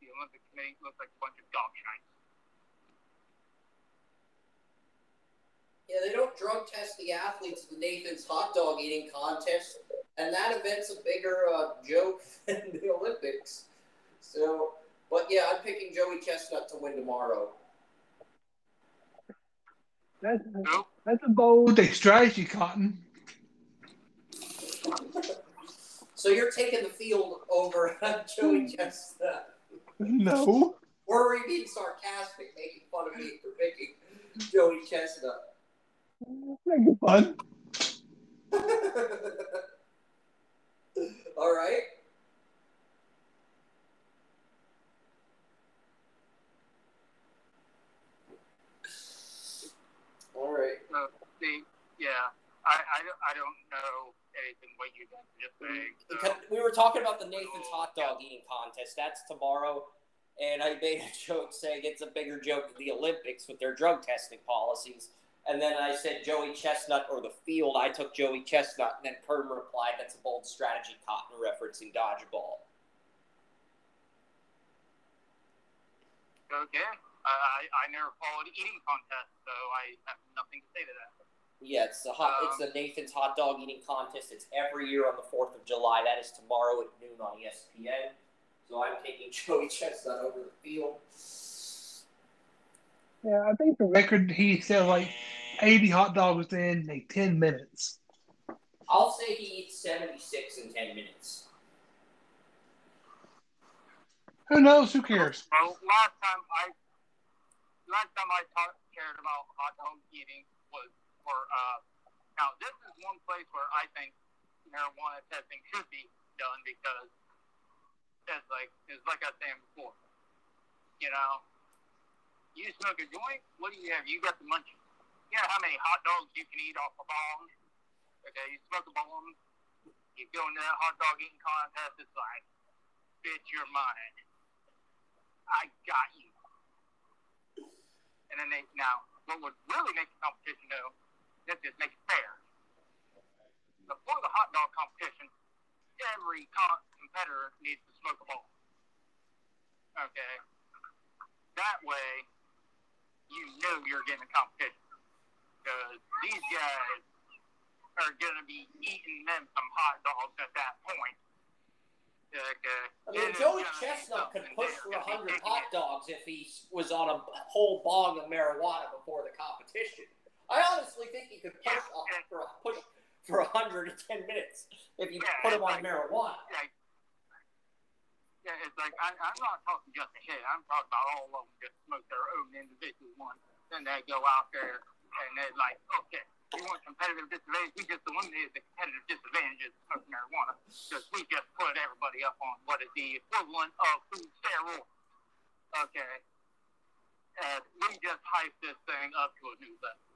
S4: the Olympic Committee looks like a bunch of dog shite.
S1: Yeah, they don't drug test the athletes in Nathan's hot dog eating contest, and that event's a bigger uh, joke than the Olympics. So, but yeah, I'm picking Joey Chestnut to win tomorrow.
S2: That's,
S4: Nope.
S2: that's a bold strategy, Cotton.
S1: So you're taking the field over hmm. Joey Chestnut.
S2: No.
S1: Or are you being sarcastic, making fun of me for picking Joey Chestnut?
S2: Make it fun.
S1: All right. All right.
S4: So, the, yeah, I, I, I don't know anything what you guys are just saying. So.
S1: We were talking about the Nathan's hot dog eating contest. That's tomorrow. And I made a joke saying it's a bigger joke than the Olympics with their drug testing policies. And then I said Joey Chestnut or the field. I took Joey Chestnut. And then Kerm replied, that's a bold strategy, Cotton, referencing dodgeball.
S4: Okay. I, I, I never followed eating contests, so I have nothing to say to that.
S1: Yeah, it's the hot. it's the um, Nathan's hot dog eating contest. It's every year on the Fourth of July. That is tomorrow at noon on ESPN. So I'm taking Joey Chestnut over the field.
S2: Yeah, I think the record he said like 80 hot dogs in like 10 minutes.
S1: I'll say he eats 76 in 10 minutes.
S2: Who knows? Who cares?
S4: Well, last time I last time I talked cared about hot dog eating for uh now this is one place where I think marijuana testing should be done because it's like it's like I was saying before. You know, you smoke a joint, what do you have? You got the munchies. You know how many hot dogs you can eat off a bong? Okay, you smoke a bong, you go into that hot dog eating contest, it's like, bitch, you're mine. I got you. And then they now what would really make the competition though, is just make it fair. Before the hot dog competition, every competitor needs to smoke a ball. Okay. That way, you know you're getting a competition because these guys are going to be eating them some hot dogs at that point. Okay.
S1: I mean, Joey Chestnut could push for
S4: gonna
S1: 100 hot dogs if he was on a whole bong of marijuana before the competition. I honestly think he could push
S4: Yeah,
S1: a,
S4: and-
S1: for a push for 100 in 10 minutes if you
S4: Yeah,
S1: put him on
S4: like-
S1: marijuana.
S4: like, yeah, it's like I, I'm not talking just a hit. I'm talking about all of them just smoke their own individual one. Then they go out there and they're like, okay, we want competitive disadvantage. We just eliminated the competitive disadvantages of marijuana because we just put everybody up on what is the equivalent of food steroids. Okay, and we just hyped this thing up to a new level.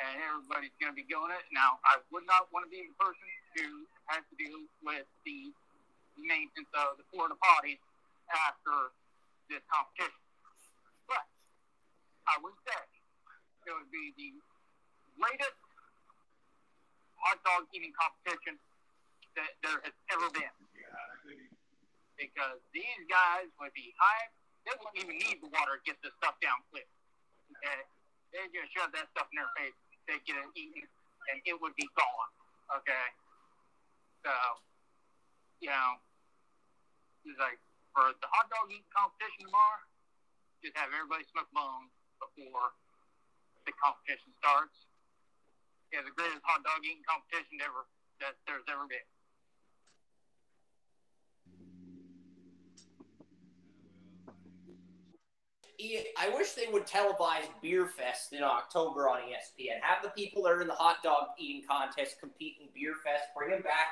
S4: And everybody's going to be going it. Now, I would not want to be the person who has to deal with the maintenance of the porta potties after this competition. But I would say it would be the latest hot dog eating competition that there has ever been. Because these guys would be high, they wouldn't even need the water to get this stuff down quick. Okay? They just shove that stuff in their face, they get it eaten, and it would be gone. Okay? So, you know, it's like for the hot dog eating competition tomorrow, just have everybody smoke bone before the competition starts. Yeah, the greatest hot dog eating competition ever that there's ever been.
S1: I wish they would televise Beer Fest in October on ESPN. Have the people that are in the hot dog eating contest compete in Beer Fest. Bring them back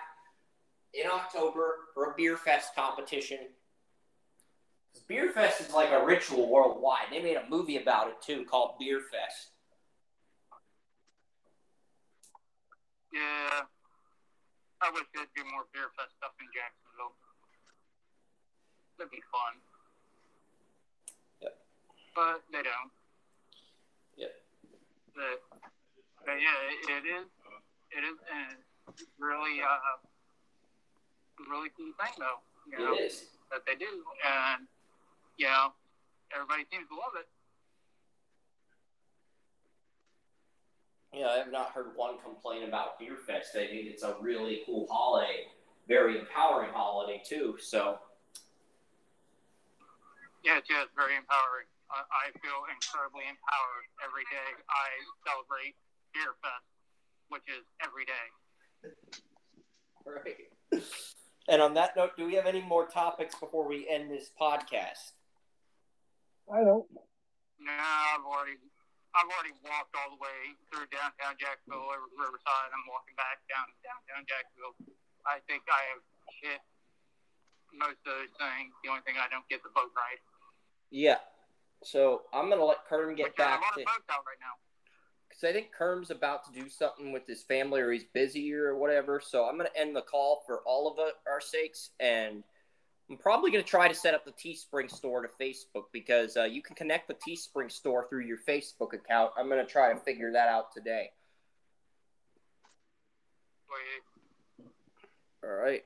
S1: in October for a Beer Fest competition. Beer Fest is like a ritual worldwide. They made a movie about it too called Beer Fest.
S4: Yeah. I wish there'd be more Beer Fest stuff in Jacksonville. That'd be fun but they don't.
S1: Yep.
S4: But, but yeah, it, it is. It is really uh, really cool thing though. You know,
S1: it is
S4: that they do, and you know, everybody seems to love it.
S1: Yeah, I have not heard one complain about Beer Fest. I think it's a really cool holiday, very empowering holiday too. So.
S4: Yeah, yes, very empowering. I feel incredibly empowered every day. I celebrate Beer Fest, which is every day.
S1: Right. And on that note, do we have any more topics before we end this podcast?
S2: I don't.
S4: No, I've already, I've already walked all the way through downtown Jacksonville, over Riverside. I'm walking back down downtown Jacksonville. I think I have hit most of those things. The only thing I don't get the boat ride.
S1: Yeah, so I'm gonna let Kerm get back to.
S4: Right
S1: because I think Kerm's about to do something with his family, or he's busy or whatever. So I'm gonna end the call for all of our sakes, and I'm probably gonna try to set up the Teespring store to Facebook because uh, you can connect the Teespring store through your Facebook account. I'm gonna try to figure that out today.
S4: Wait.
S1: All right.